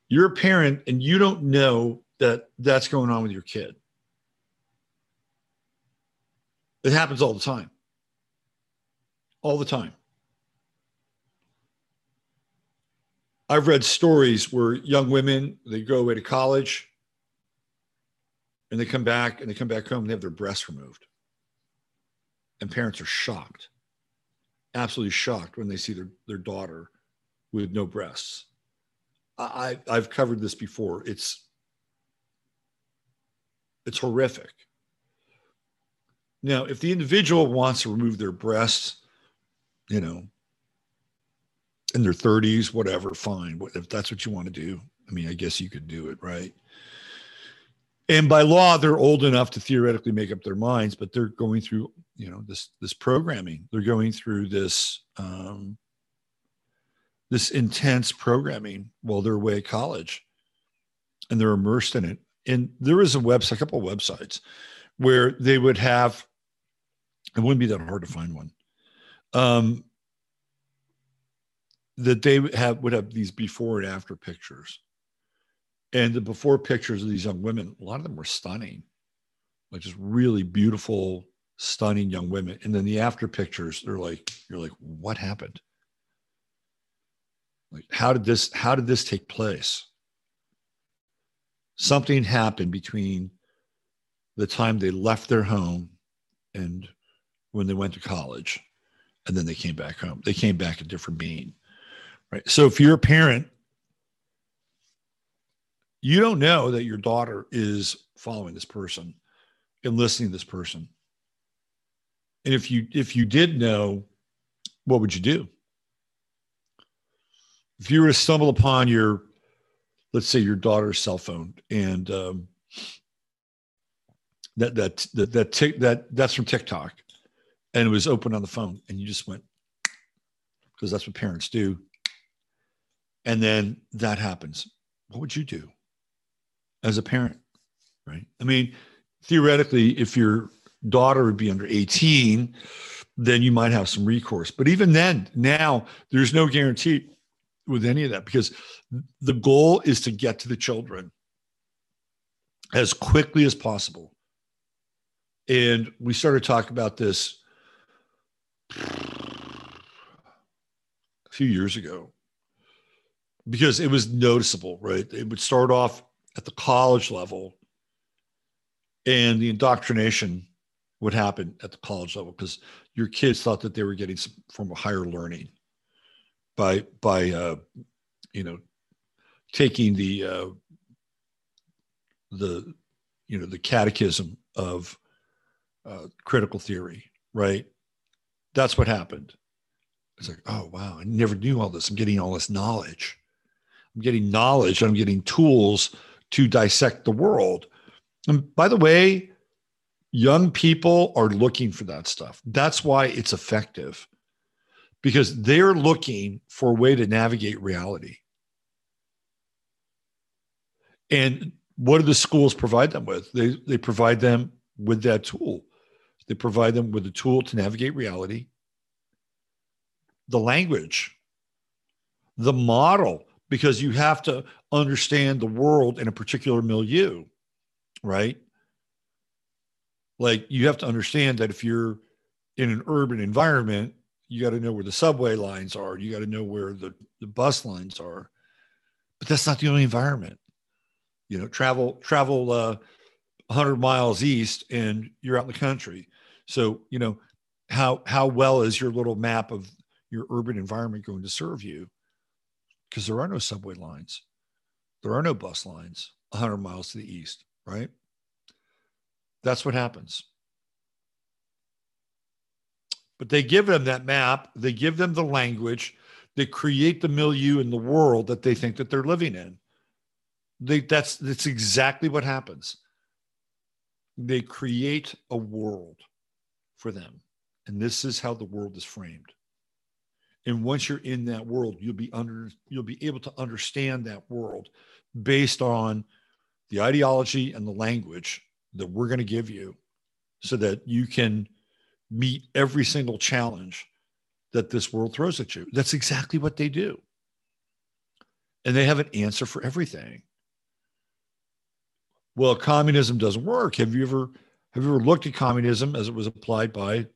Speaker 1: you're a parent and you don't know that that's going on with your kid. It happens all the time. All the time. I've read stories where young women they go away to college and they come back and they come back home and they have their breasts removed. And parents are shocked, absolutely shocked when they see their, their daughter with no breasts. I, I've covered this before. It's it's horrific. Now, if the individual wants to remove their breasts, you know, in their 30s, whatever, fine. If that's what you want to do, I mean, I guess you could do it, right? And by law, they're old enough to theoretically make up their minds, but they're going through, you know, this this programming. They're going through this um, this intense programming while they're away at college, and they're immersed in it. And there is a website, a couple of websites, where they would have. It wouldn't be that hard to find one. Um, that they have would have these before and after pictures. And the before pictures of these young women, a lot of them were stunning, like just really beautiful, stunning young women. And then the after pictures, they're like, you're like, what happened? Like, how did this, how did this take place? Something happened between the time they left their home and when they went to college and then they came back home. They came back a different being. Right. So if you're a parent, you don't know that your daughter is following this person and listening to this person. And if you if you did know, what would you do? If you were to stumble upon your, let's say your daughter's cell phone and um, that that that that, tic, that that's from TikTok, and it was open on the phone, and you just went because that's what parents do. And then that happens. What would you do as a parent? Right. I mean, theoretically, if your daughter would be under 18, then you might have some recourse. But even then, now there's no guarantee with any of that because the goal is to get to the children as quickly as possible and we started talking about this a few years ago because it was noticeable, right? It would start off at the college level and the indoctrination would happen at the college level because your kids thought that they were getting some form of higher learning by by uh, you know taking the uh, the you know the catechism of uh, critical theory, right? That's what happened. It's like, oh, wow, I never knew all this. I'm getting all this knowledge. I'm getting knowledge. I'm getting tools to dissect the world. And by the way, young people are looking for that stuff. That's why it's effective because they're looking for a way to navigate reality. And what do the schools provide them with? They, they provide them with that tool. They provide them with a tool to navigate reality, the language, the model, because you have to understand the world in a particular milieu, right? Like you have to understand that if you're in an urban environment, you got to know where the subway lines are, you got to know where the, the bus lines are. But that's not the only environment. You know, travel, travel uh, 100 miles east and you're out in the country so, you know, how how well is your little map of your urban environment going to serve you? Because there are no subway lines. There are no bus lines 100 miles to the east, right? That's what happens. But they give them that map, they give them the language, they create the milieu in the world that they think that they're living in. They, that's that's exactly what happens. They create a world for them. And this is how the world is framed. And once you're in that world, you'll be under you'll be able to understand that world based on the ideology and the language that we're going to give you so that you can meet every single challenge that this world throws at you. That's exactly what they do. And they have an answer for everything. Well, communism doesn't work. Have you ever have you ever looked at communism as it was applied by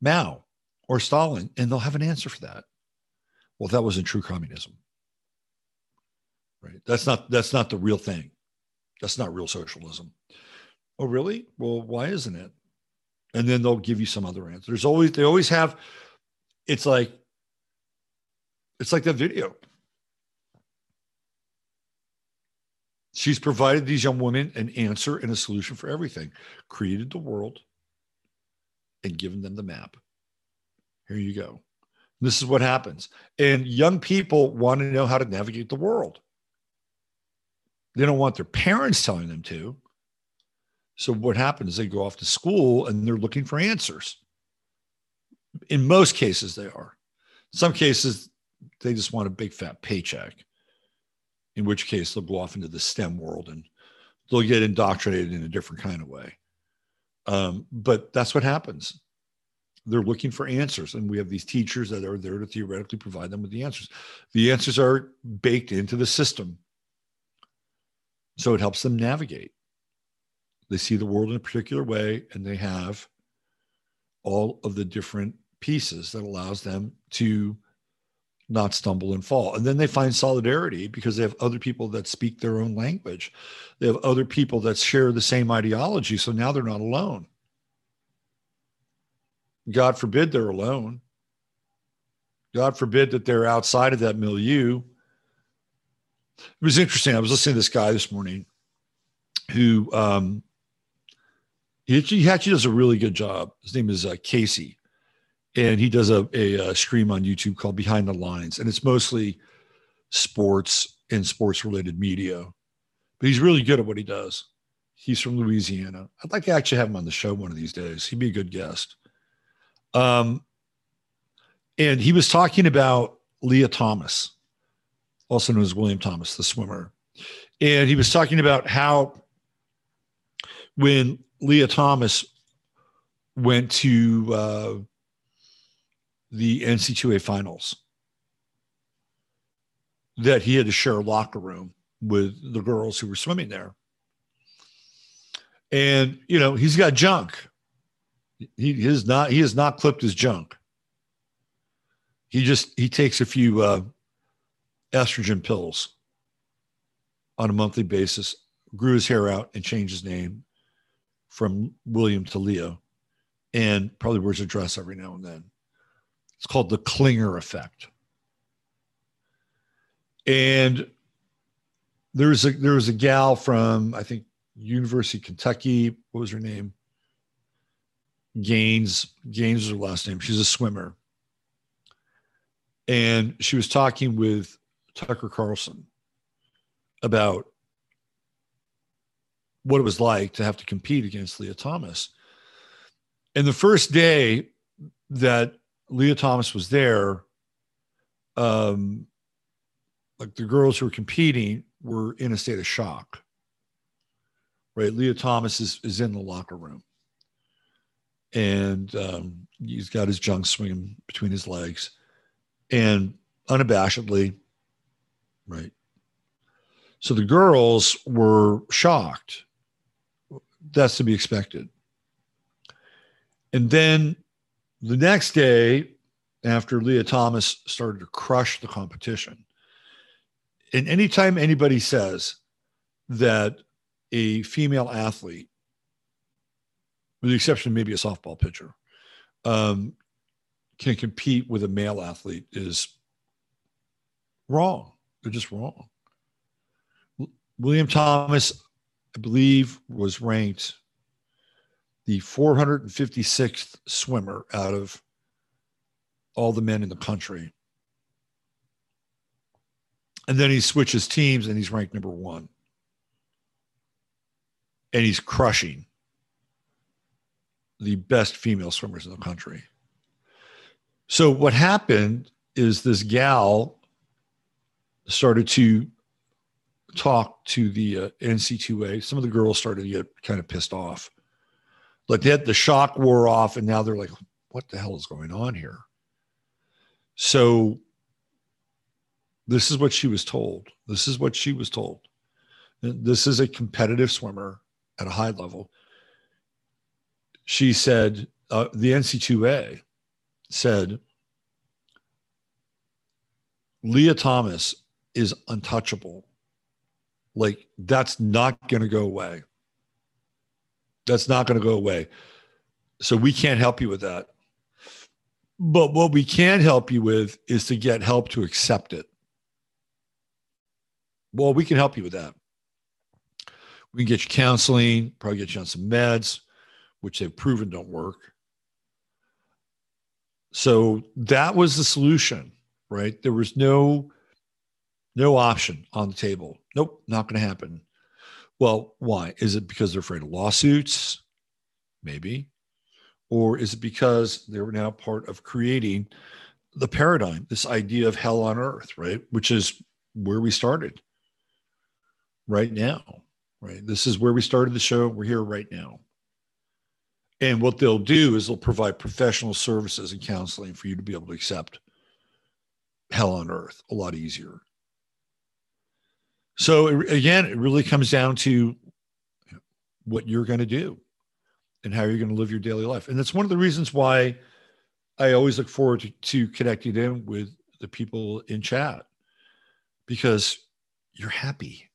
Speaker 1: Mao or Stalin? And they'll have an answer for that. Well, that wasn't true communism. Right. That's not that's not the real thing. That's not real socialism. Oh, really? Well, why isn't it? And then they'll give you some other answer. There's always they always have it's like it's like that video. She's provided these young women an answer and a solution for everything, created the world, and given them the map. Here you go. This is what happens. And young people want to know how to navigate the world. They don't want their parents telling them to. So what happens? They go off to school and they're looking for answers. In most cases, they are. In some cases, they just want a big fat paycheck in which case they'll go off into the STEM world and they'll get indoctrinated in a different kind of way. Um, but that's what happens. they're looking for answers and we have these teachers that are there to theoretically provide them with the answers the answers are baked into the system so it helps them navigate they see the world in a particular way and they have all of the different pieces that allows them to not stumble and fall. And then they find solidarity because they have other people that speak their own language. They have other people that share the same ideology. So now they're not alone. God forbid they're alone. God forbid that they're outside of that milieu. It was interesting. I was listening to this guy this morning who um, he, actually does a really good job. His name is uh, Casey and he does a, a, a, stream on YouTube called Behind the Lines, and it's mostly sports and sports related media. But he's really good at what he does. He's from Louisiana. I'd like to actually have him on the show one of these days. He'd be a good guest. Um, and he was talking about Lia Thomas, also known as William Thomas, the swimmer. And he was talking about how when Lia Thomas went to uh, the NC2A finals that he had to share a locker room with the girls who were swimming there. And, you know, he's got junk. He has not, he has not clipped his junk. He just, he takes a few uh, estrogen pills on a monthly basis, grew his hair out and changed his name from William to Leo, and probably wears a dress every now and then. It's called the Klinger effect. And there's a there was a gal from I think University of Kentucky. What was her name? Gaines. Gaines is her last name. She's a swimmer. And she was talking with Tucker Carlson about what it was like to have to compete against Lia Thomas. And the first day that Lia Thomas was there, um, like the girls who were competing were in a state of shock. Right, Lia Thomas is is in the locker room, and um, he's got his junk swinging between his legs, and unabashedly, right. So the girls were shocked. That's to be expected. And then the next day, after Lia Thomas started to crush the competition, and anytime anybody says that a female athlete, with the exception of maybe a softball pitcher, um, can compete with a male athlete is wrong. They're just wrong. William Thomas, I believe, was ranked the 456th swimmer out of all the men in the country. And then he switches teams and he's ranked number one. And he's crushing the best female swimmers in the country. So what happened is this gal started to talk to the uh, NC2A. Some of the girls started to get kind of pissed off like that the shock wore off and now they're like what the hell is going on here? So this is what she was told. This is what she was told. This is a competitive swimmer at a high level. She said uh, the nc2a said Lia thomas is untouchable. Like that's not going to go away that's not going to go away. So we can't help you with that. But what we can help you with is to get help to accept it. Well, we can help you with that. We can get you counseling, probably get you on some meds, which they've proven don't work. So that was the solution, right? There was no no option on the table. Nope, not going to happen. Well, why? Is it because they're afraid of lawsuits? Maybe. Or is it because they're now part of creating the paradigm, this idea of hell on earth, right? Which is where we started right now, right? This is where we started the show. We're here right now. And what they'll do is they'll provide professional services and counseling for you to be able to accept hell on earth a lot easier. So again, it really comes down to what you're going to do and how you're going to live your daily life. And that's one of the reasons why I always look forward to, to connecting in with the people in chat because you're happy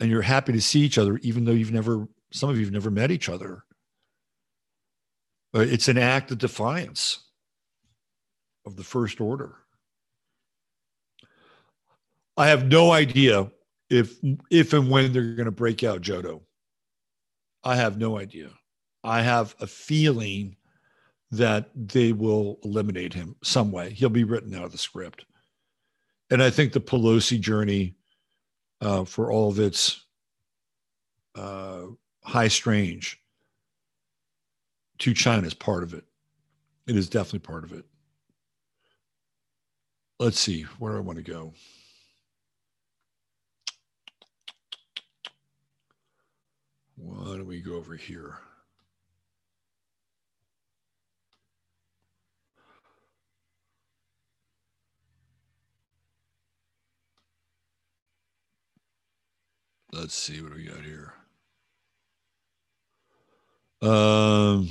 Speaker 1: and you're happy to see each other, even though you've never, some of you have never met each other. But it's an act of defiance of the first order. I have no idea if if and when they're going to break out Joedo. I have no idea. I have a feeling that they will eliminate him some way. He'll be written out of the script. And I think the Pelosi journey, uh, for all of its uh, high strange to China is part of it. It is definitely part of it. Let's see, where I want to go? Why don't we go over here? Let's see what we got here. Um,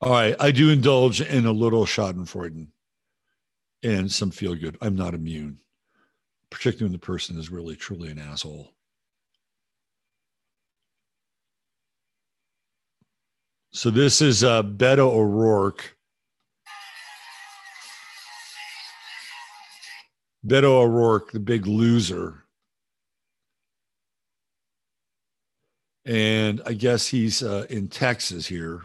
Speaker 1: all right, I do indulge in a little Schadenfreude and some feel good. I'm not immune, particularly when the person is really truly an asshole. So this is uh, Beto O'Rourke. Beto O'Rourke, the big loser. And I guess he's uh, in Texas here.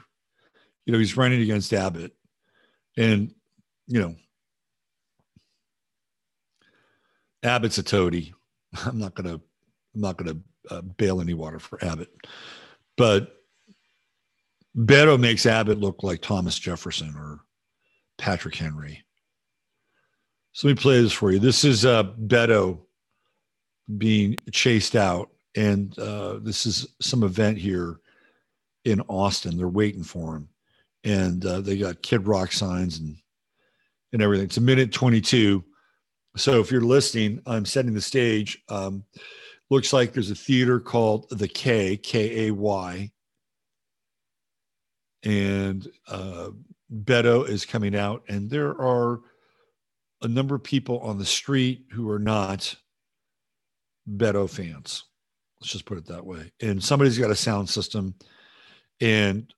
Speaker 1: You know, he's running against Abbott. And, you know, Abbott's a toady. I'm not going to, I'm not going to uh, bail any water for Abbott. But Beto makes Abbott look like Thomas Jefferson or Patrick Henry. So let me play this for you. This is uh, Beto being chased out, and uh, this is some event here in Austin. They're waiting for him, and uh, they got Kid Rock signs and and everything. It's a minute twenty two. So if you're listening, I'm setting the stage. Um, looks like there's a theater called the K K A Y, and uh, Beto is coming out, and there are a number of people on the street who are not Beto fans. Let's just put it that way. And somebody's got a sound system, and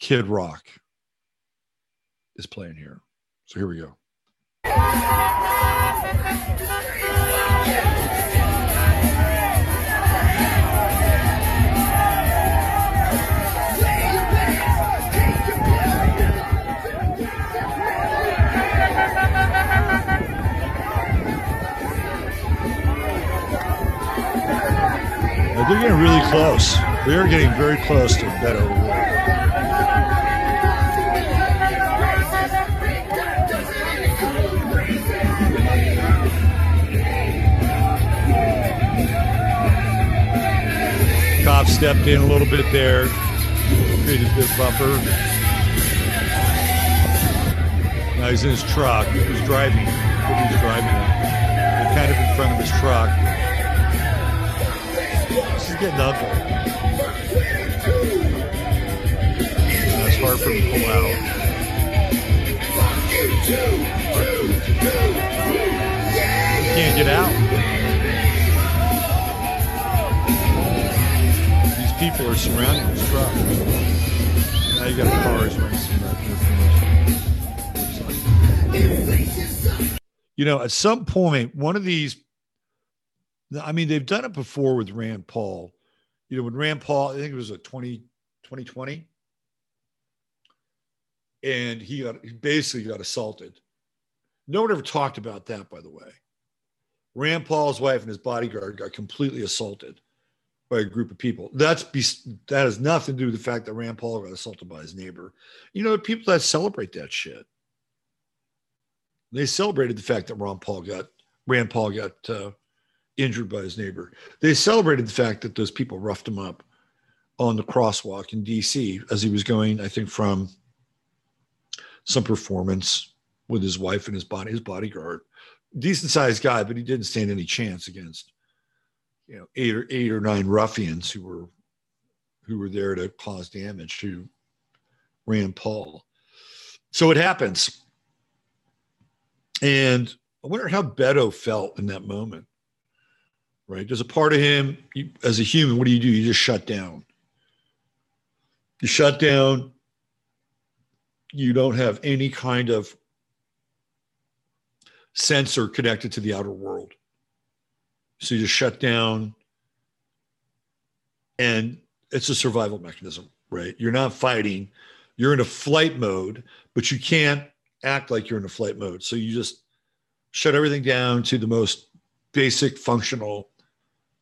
Speaker 1: Kid Rock is playing here. So here we go. they're getting really close. We are getting very close to Beto stepped in a little bit there, created a buffer. Now he's in his truck. He's driving. He's driving. They're kind of in front of his truck This is getting ugly. It's hard for him to pull out. He can't get out. People are surrounding this truck. Now you got cars running some You know, at some point, one of these I mean, they've done it before with Rand Paul. You know, when Rand Paul, I think it was a 20, 2020, and he got he basically got assaulted. No one ever talked about that, by the way. Rand Paul's wife and his bodyguard got completely assaulted by a group of people. That's be, that has nothing to do with the fact that Rand Paul got assaulted by his neighbor. You know, the people that celebrate that shit. They celebrated the fact that Ron Paul got Rand Paul got uh, injured by his neighbor. They celebrated the fact that those people roughed him up on the crosswalk in D.C. as he was going, I think, from some performance with his wife and his body, his bodyguard. Decent sized guy, but he didn't stand any chance against, you know, eight or eight or nine ruffians who were who were there to cause damage to Rand Paul. So it happens. And I wonder how Beto felt in that moment. Right? There's a part of him you, as a human, what do you do? You just shut down. You shut down. You don't have any kind of sensor connected to the outer world. So you just shut down. And it's a survival mechanism, right? You're not fighting, you're in a flight mode, but you can't act like you're in a flight mode. So you just shut everything down to the most basic functional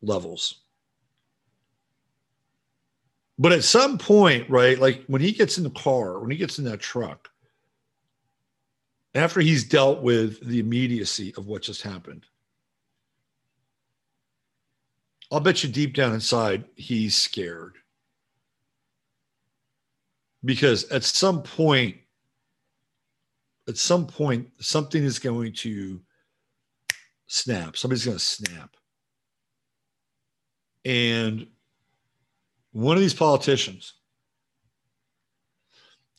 Speaker 1: levels. But at some point, right, like when he gets in the car, when he gets in that truck, after he's dealt with the immediacy of what just happened, I'll bet you deep down inside, he's scared. Because at some point, at some point, something is going to snap. Somebody's going to snap. And one of these politicians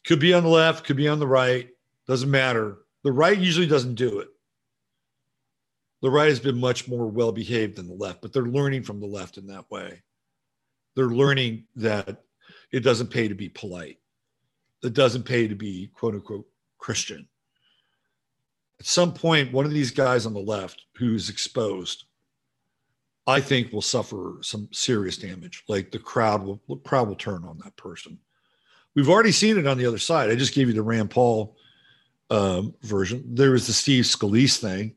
Speaker 1: could be on the left, could be on the right, doesn't matter. The right usually doesn't do it. The right has been much more well behaved than the left, but they're learning from the left in that way. They're learning that it doesn't pay to be polite. It doesn't pay to be quote unquote Christian at some point, one of these guys on the left who's exposed, I think will suffer some serious damage. Like the crowd will the crowd will turn on that person. We've already seen it on the other side. I just gave you the Rand Paul um, version. There was the Steve Scalise thing,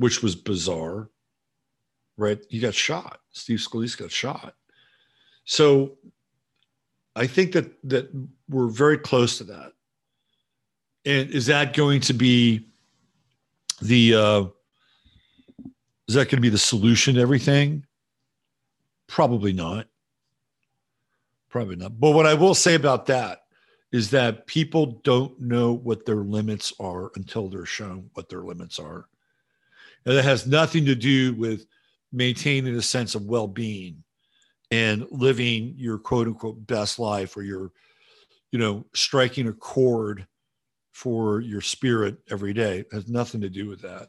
Speaker 1: which was bizarre. Right? He got shot. Steve Scalise got shot. So I think that that we're very close to that. And is that going to be the uh, is that going to be the solution to everything? Probably not. Probably not. But what I will say about that is that people don't know what their limits are until they're shown what their limits are. And that has nothing to do with maintaining a sense of well being and living your quote unquote best life or your, you know, striking a chord for your spirit every day. It has nothing to do with that.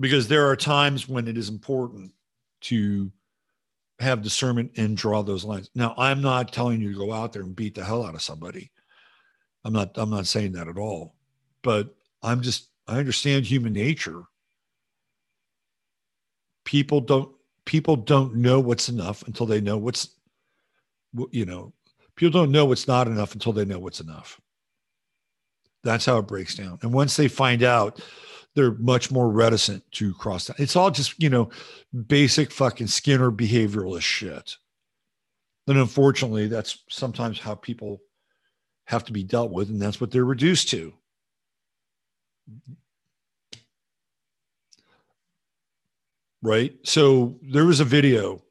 Speaker 1: Because there are times when it is important to have discernment and draw those lines. Now, I'm not telling you to go out there and beat the hell out of somebody. I'm not I'm not saying that at all. But I'm just I understand human nature. People don't people don't know what's enough until they know what's you know, people don't know what's not enough until they know what's enough. That's how it breaks down. And once they find out, they're much more reticent to cross that. It's all just, you know, basic fucking Skinner behavioralist shit. And unfortunately, that's sometimes how people have to be dealt with, and that's what they're reduced to. Right. So there was a video.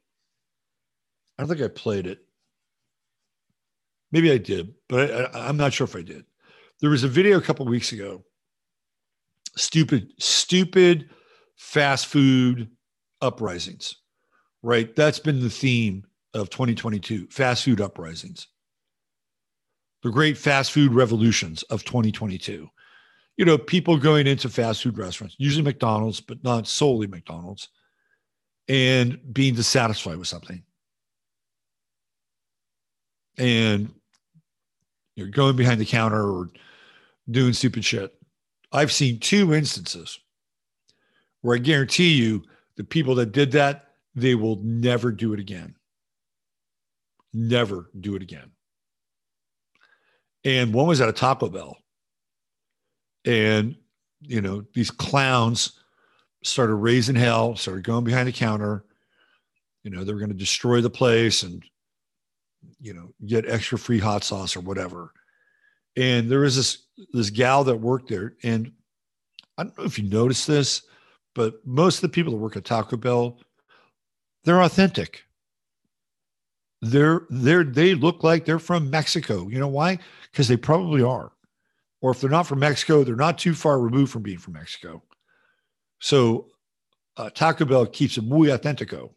Speaker 1: I don't think I played it. Maybe I did, but I, am not sure if I did. There was a video a couple weeks ago. Stupid, stupid fast food uprisings, right? That's been the theme of 2022 fast food uprisings. The great fast food revolutions of 2022. You know, people going into fast food restaurants, usually McDonald's, but not solely McDonald's, and being dissatisfied with something. And you're going behind the counter or doing stupid shit. I've seen two instances where I guarantee you the people that did that, they will never do it again. Never do it again. And one was at a Taco Bell. And, you know, these clowns started raising hell, started going behind the counter. You know, they were going to destroy the place and, you know, get extra free hot sauce or whatever And there was this this gal that worked there, and I don't know if you noticed this, but most of the people that work at Taco Bell, they're authentic. They're they're they look like they're from Mexico. You know why? Because they probably are. Or if they're not from Mexico, they're not too far removed from being from Mexico. So uh, Taco Bell keeps it muy authentico.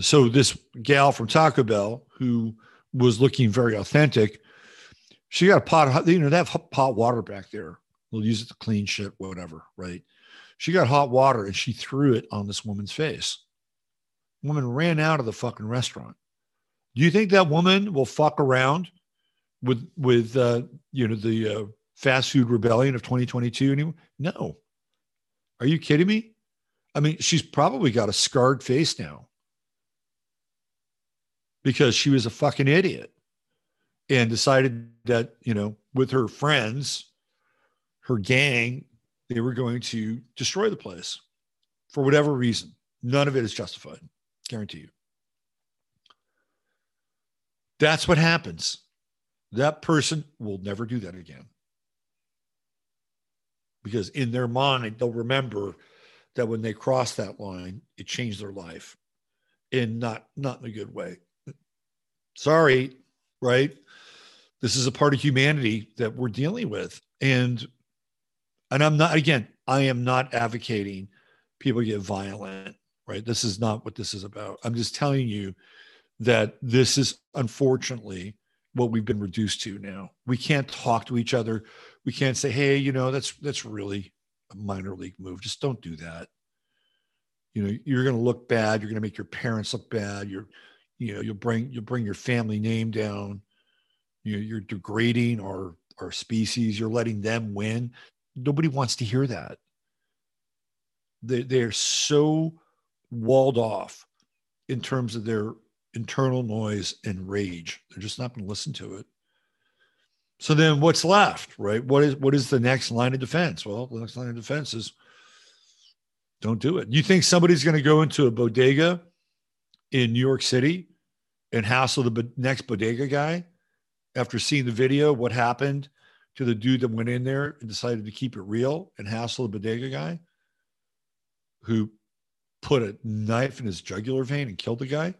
Speaker 1: So this gal from Taco Bell who was looking very authentic, she got a pot. You know, they have hot water back there. We'll use it to clean shit, whatever, right? She got hot water and she threw it on this woman's face. Woman ran out of the fucking restaurant. Do you think that woman will fuck around with with uh, you know the uh, fast food rebellion of 2022 anymore? No. Are you kidding me? I mean, she's probably got a scarred face now because she was a fucking idiot and decided that, you know, with her friends, her gang, they were going to destroy the place for whatever reason. None of it is justified, guarantee you. That's what happens. That person will never do that again because in their mind they'll remember that when they crossed that line it changed their life in not not in a good way. Sorry right? This is a part of humanity that we're dealing with. And and i'm not again i am not advocating people get violent right? This is not what this is about. I'm just telling you that this is unfortunately what we've been reduced to now. We can't talk to each other we can't say, hey, you know, that's that's really a minor league move. Just don't do that. You know, you're going to look bad. You're going to make your parents look bad. You're, you know, you'll bring you'll bring your family name down. You know, you're degrading our our species. You're letting them win. Nobody wants to hear that. They they're so walled off in terms of their internal noise and rage. They're just not going to listen to it. So then what's left, right? What is what is the next line of defense? Well, the next line of defense is don't do it. You think somebody's going to go into a bodega in New York City and hassle the next bodega guy after seeing the video? What happened to the dude that went in there and decided to keep it real and hassle the bodega guy who put a knife in his jugular vein and killed the guy?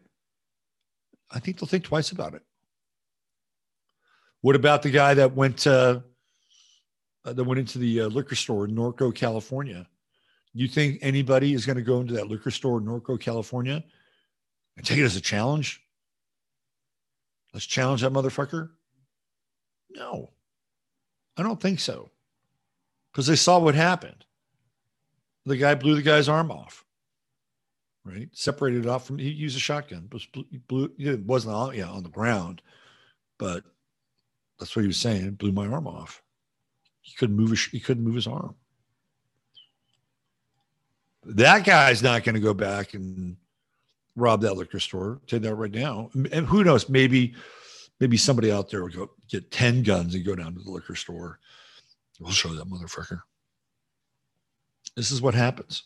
Speaker 1: I think they'll think twice about it. What about the guy that went uh, that went into the uh, liquor store in Norco, California? You think anybody is going to go into that liquor store in Norco, California, and take it as a challenge? Let's challenge that motherfucker. No, I don't think so, because they saw what happened. The guy blew the guy's arm off. Right, separated it off from. He used a shotgun, but blew. It wasn't on, yeah, on the ground, but that's what he was saying. It blew my arm off. He couldn't move his, he couldn't move his arm. That guy's not going to go back and rob that liquor store. Tell that right now. And who knows? Maybe, maybe somebody out there will go get 10 guns and go down to the liquor store. We'll show that motherfucker. This is what happens.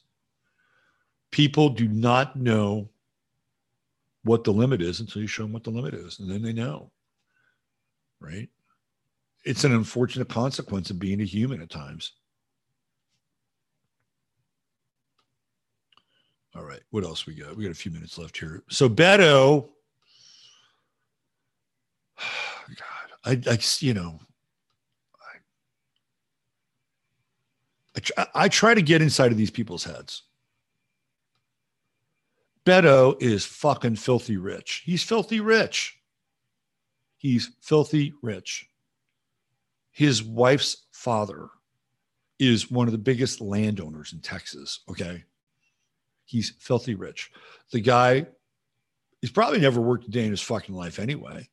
Speaker 1: People do not know what the limit is until you show them what the limit is, and then they know. Right? It's an unfortunate consequence of being a human at times. All right, what else we got? We got a few minutes left here. So Beto, God, I, I you know, I, I, I try to get inside of these people's heads. Beto is fucking filthy rich. He's filthy rich. He's filthy rich his wife's father is one of the biggest landowners in Texas. Okay. He's filthy rich. The guy, he's probably never worked a day in his fucking life anyway.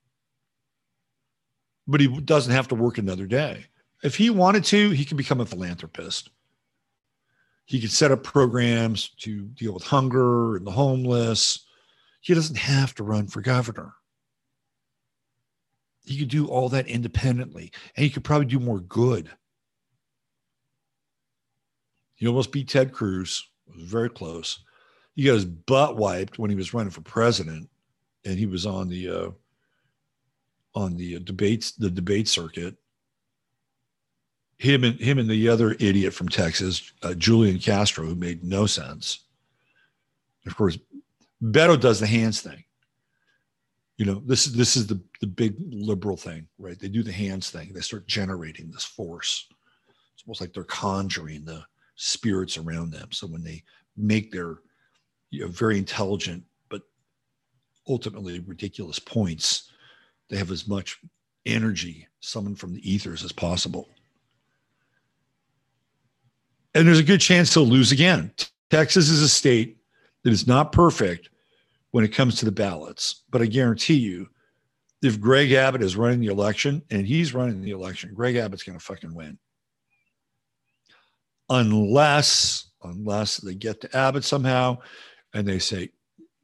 Speaker 1: But he doesn't have to work another day. If he wanted to, he can become a philanthropist. He could set up programs to deal with hunger and the homeless. He doesn't have to run for governor. He could do all that independently, and he could probably do more good. He almost beat Ted Cruz. Was very close. He got his butt wiped when he was running for president, and he was on the uh, on the debates, the debate circuit. Him and him and the other idiot from Texas, uh, Julian Castro, who made no sense. Of course, Beto does the hands thing. You know, this is this is the the big liberal thing, right? They do the hands thing. They start generating this force. It's almost like they're conjuring the spirits around them. So when they make their you know, very intelligent but ultimately ridiculous points, they have as much energy summoned from the ethers as possible. And there's a good chance they'll lose again. Texas is a state that is not perfect when it comes to the ballots, but I guarantee you, if Greg Abbott is running the election and he's running the election, Greg Abbott's going to fucking win. Unless, unless they get to Abbott somehow and they say,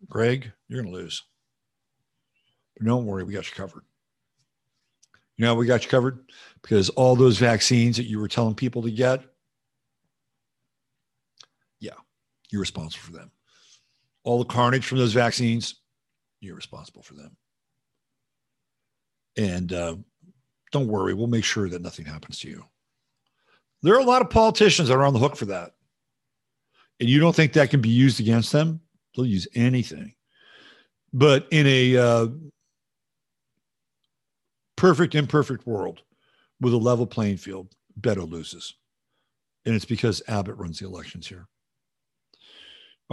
Speaker 1: Greg, you're going to lose. But don't worry, we got you covered. You know, we got you covered because all those vaccines that you were telling people to get, yeah, you're responsible for them. All the carnage from those vaccines, you're responsible for them. And uh, don't worry, we'll make sure that nothing happens to you. There are a lot of politicians that are on the hook for that. And you don't think that can be used against them? They'll use anything. But in a uh, perfect, imperfect world with a level playing field, Beto loses. And it's because Abbott runs the elections here.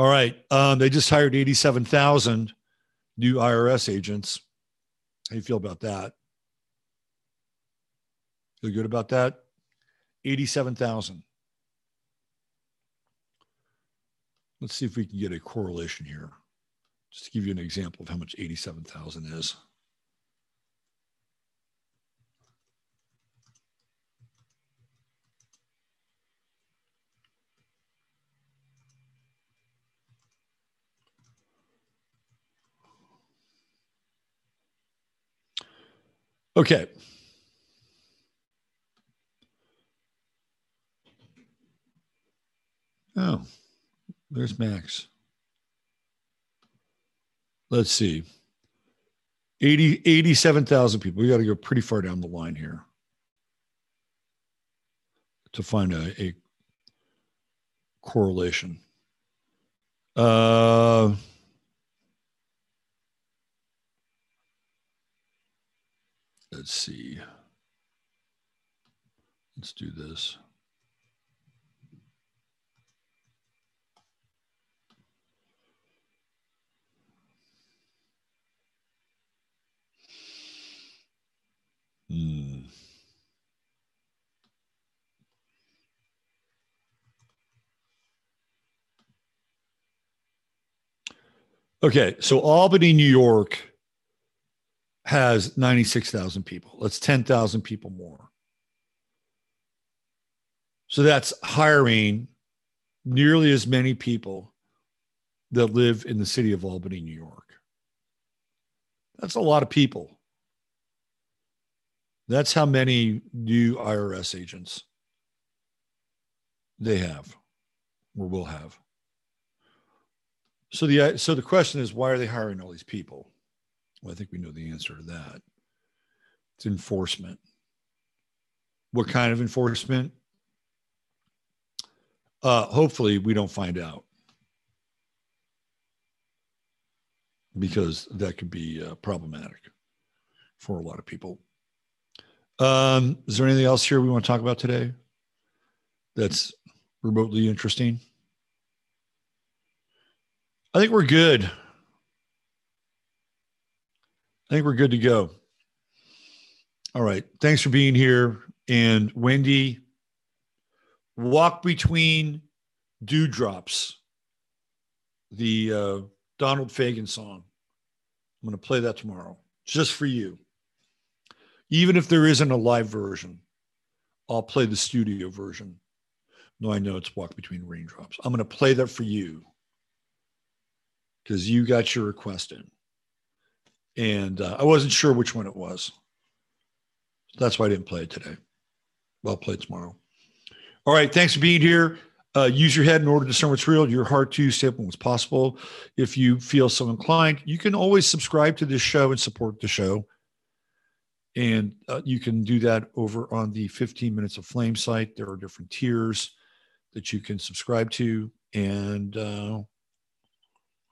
Speaker 1: All right. Um, they just hired 87,000 new IRS agents. How do you feel about that? Feel good about that? 87,000. Let's see if we can get a correlation here. Just to give you an example of how much 87,000 is. Okay. Oh, there's Max. Let's see. 80, 87,000 people. We got to go pretty far down the line here to find a, a correlation. Uh, let's see. Let's do this. Hmm. Okay, so Albany, New York has 96,000 people. That's 10,000 people more. So that's hiring nearly as many people that live in the city of Albany, New York. That's a lot of people. That's how many new IRS agents they have or will have. So the so the question is why are they hiring all these people? Well, I think we know the answer to that. It's enforcement. What kind of enforcement? Uh, hopefully, we don't find out because that could be uh, problematic for a lot of people. Um, is there anything else here we want to talk about today that's remotely interesting? I think we're good. I think we're good to go. All right. Thanks for being here. And Wendy, walk between dewdrops, the uh, Donald Fagen song. I'm going to play that tomorrow just for you. Even if there isn't a live version, I'll play the studio version. No, I know it's Walk Between Raindrops. I'm going to play that for you because you got your request in and uh, I wasn't sure which one it was. That's why I didn't play it today. Well, I'll play it tomorrow. All right. Thanks for being here. Uh, use your head in order to discern what's real, your heart to stay open what's possible. If you feel so inclined, you can always subscribe to this show and support the show. And uh, you can do that over on the 15 Minutes of Flame site. There are different tiers that you can subscribe to. And uh,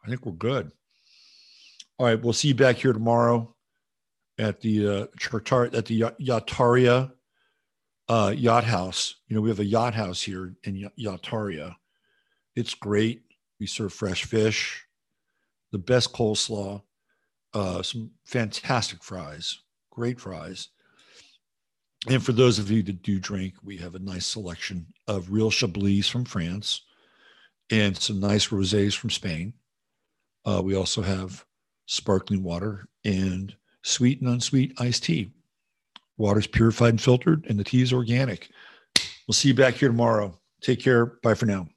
Speaker 1: I think we're good. All right. We'll see you back here tomorrow at the uh, Chartar, at the Yataria uh, Yacht House. You know, we have a yacht house here in Yataria. It's great. We serve fresh fish, the best coleslaw, uh, some fantastic fries, great fries. And for those of you that do drink, we have a nice selection of real Chablis from France and some nice rosés from Spain. Uh, we also have sparkling water and sweet and unsweet iced tea. Water's purified and filtered, and the tea is organic. We'll see you back here tomorrow. Take care. Bye for now.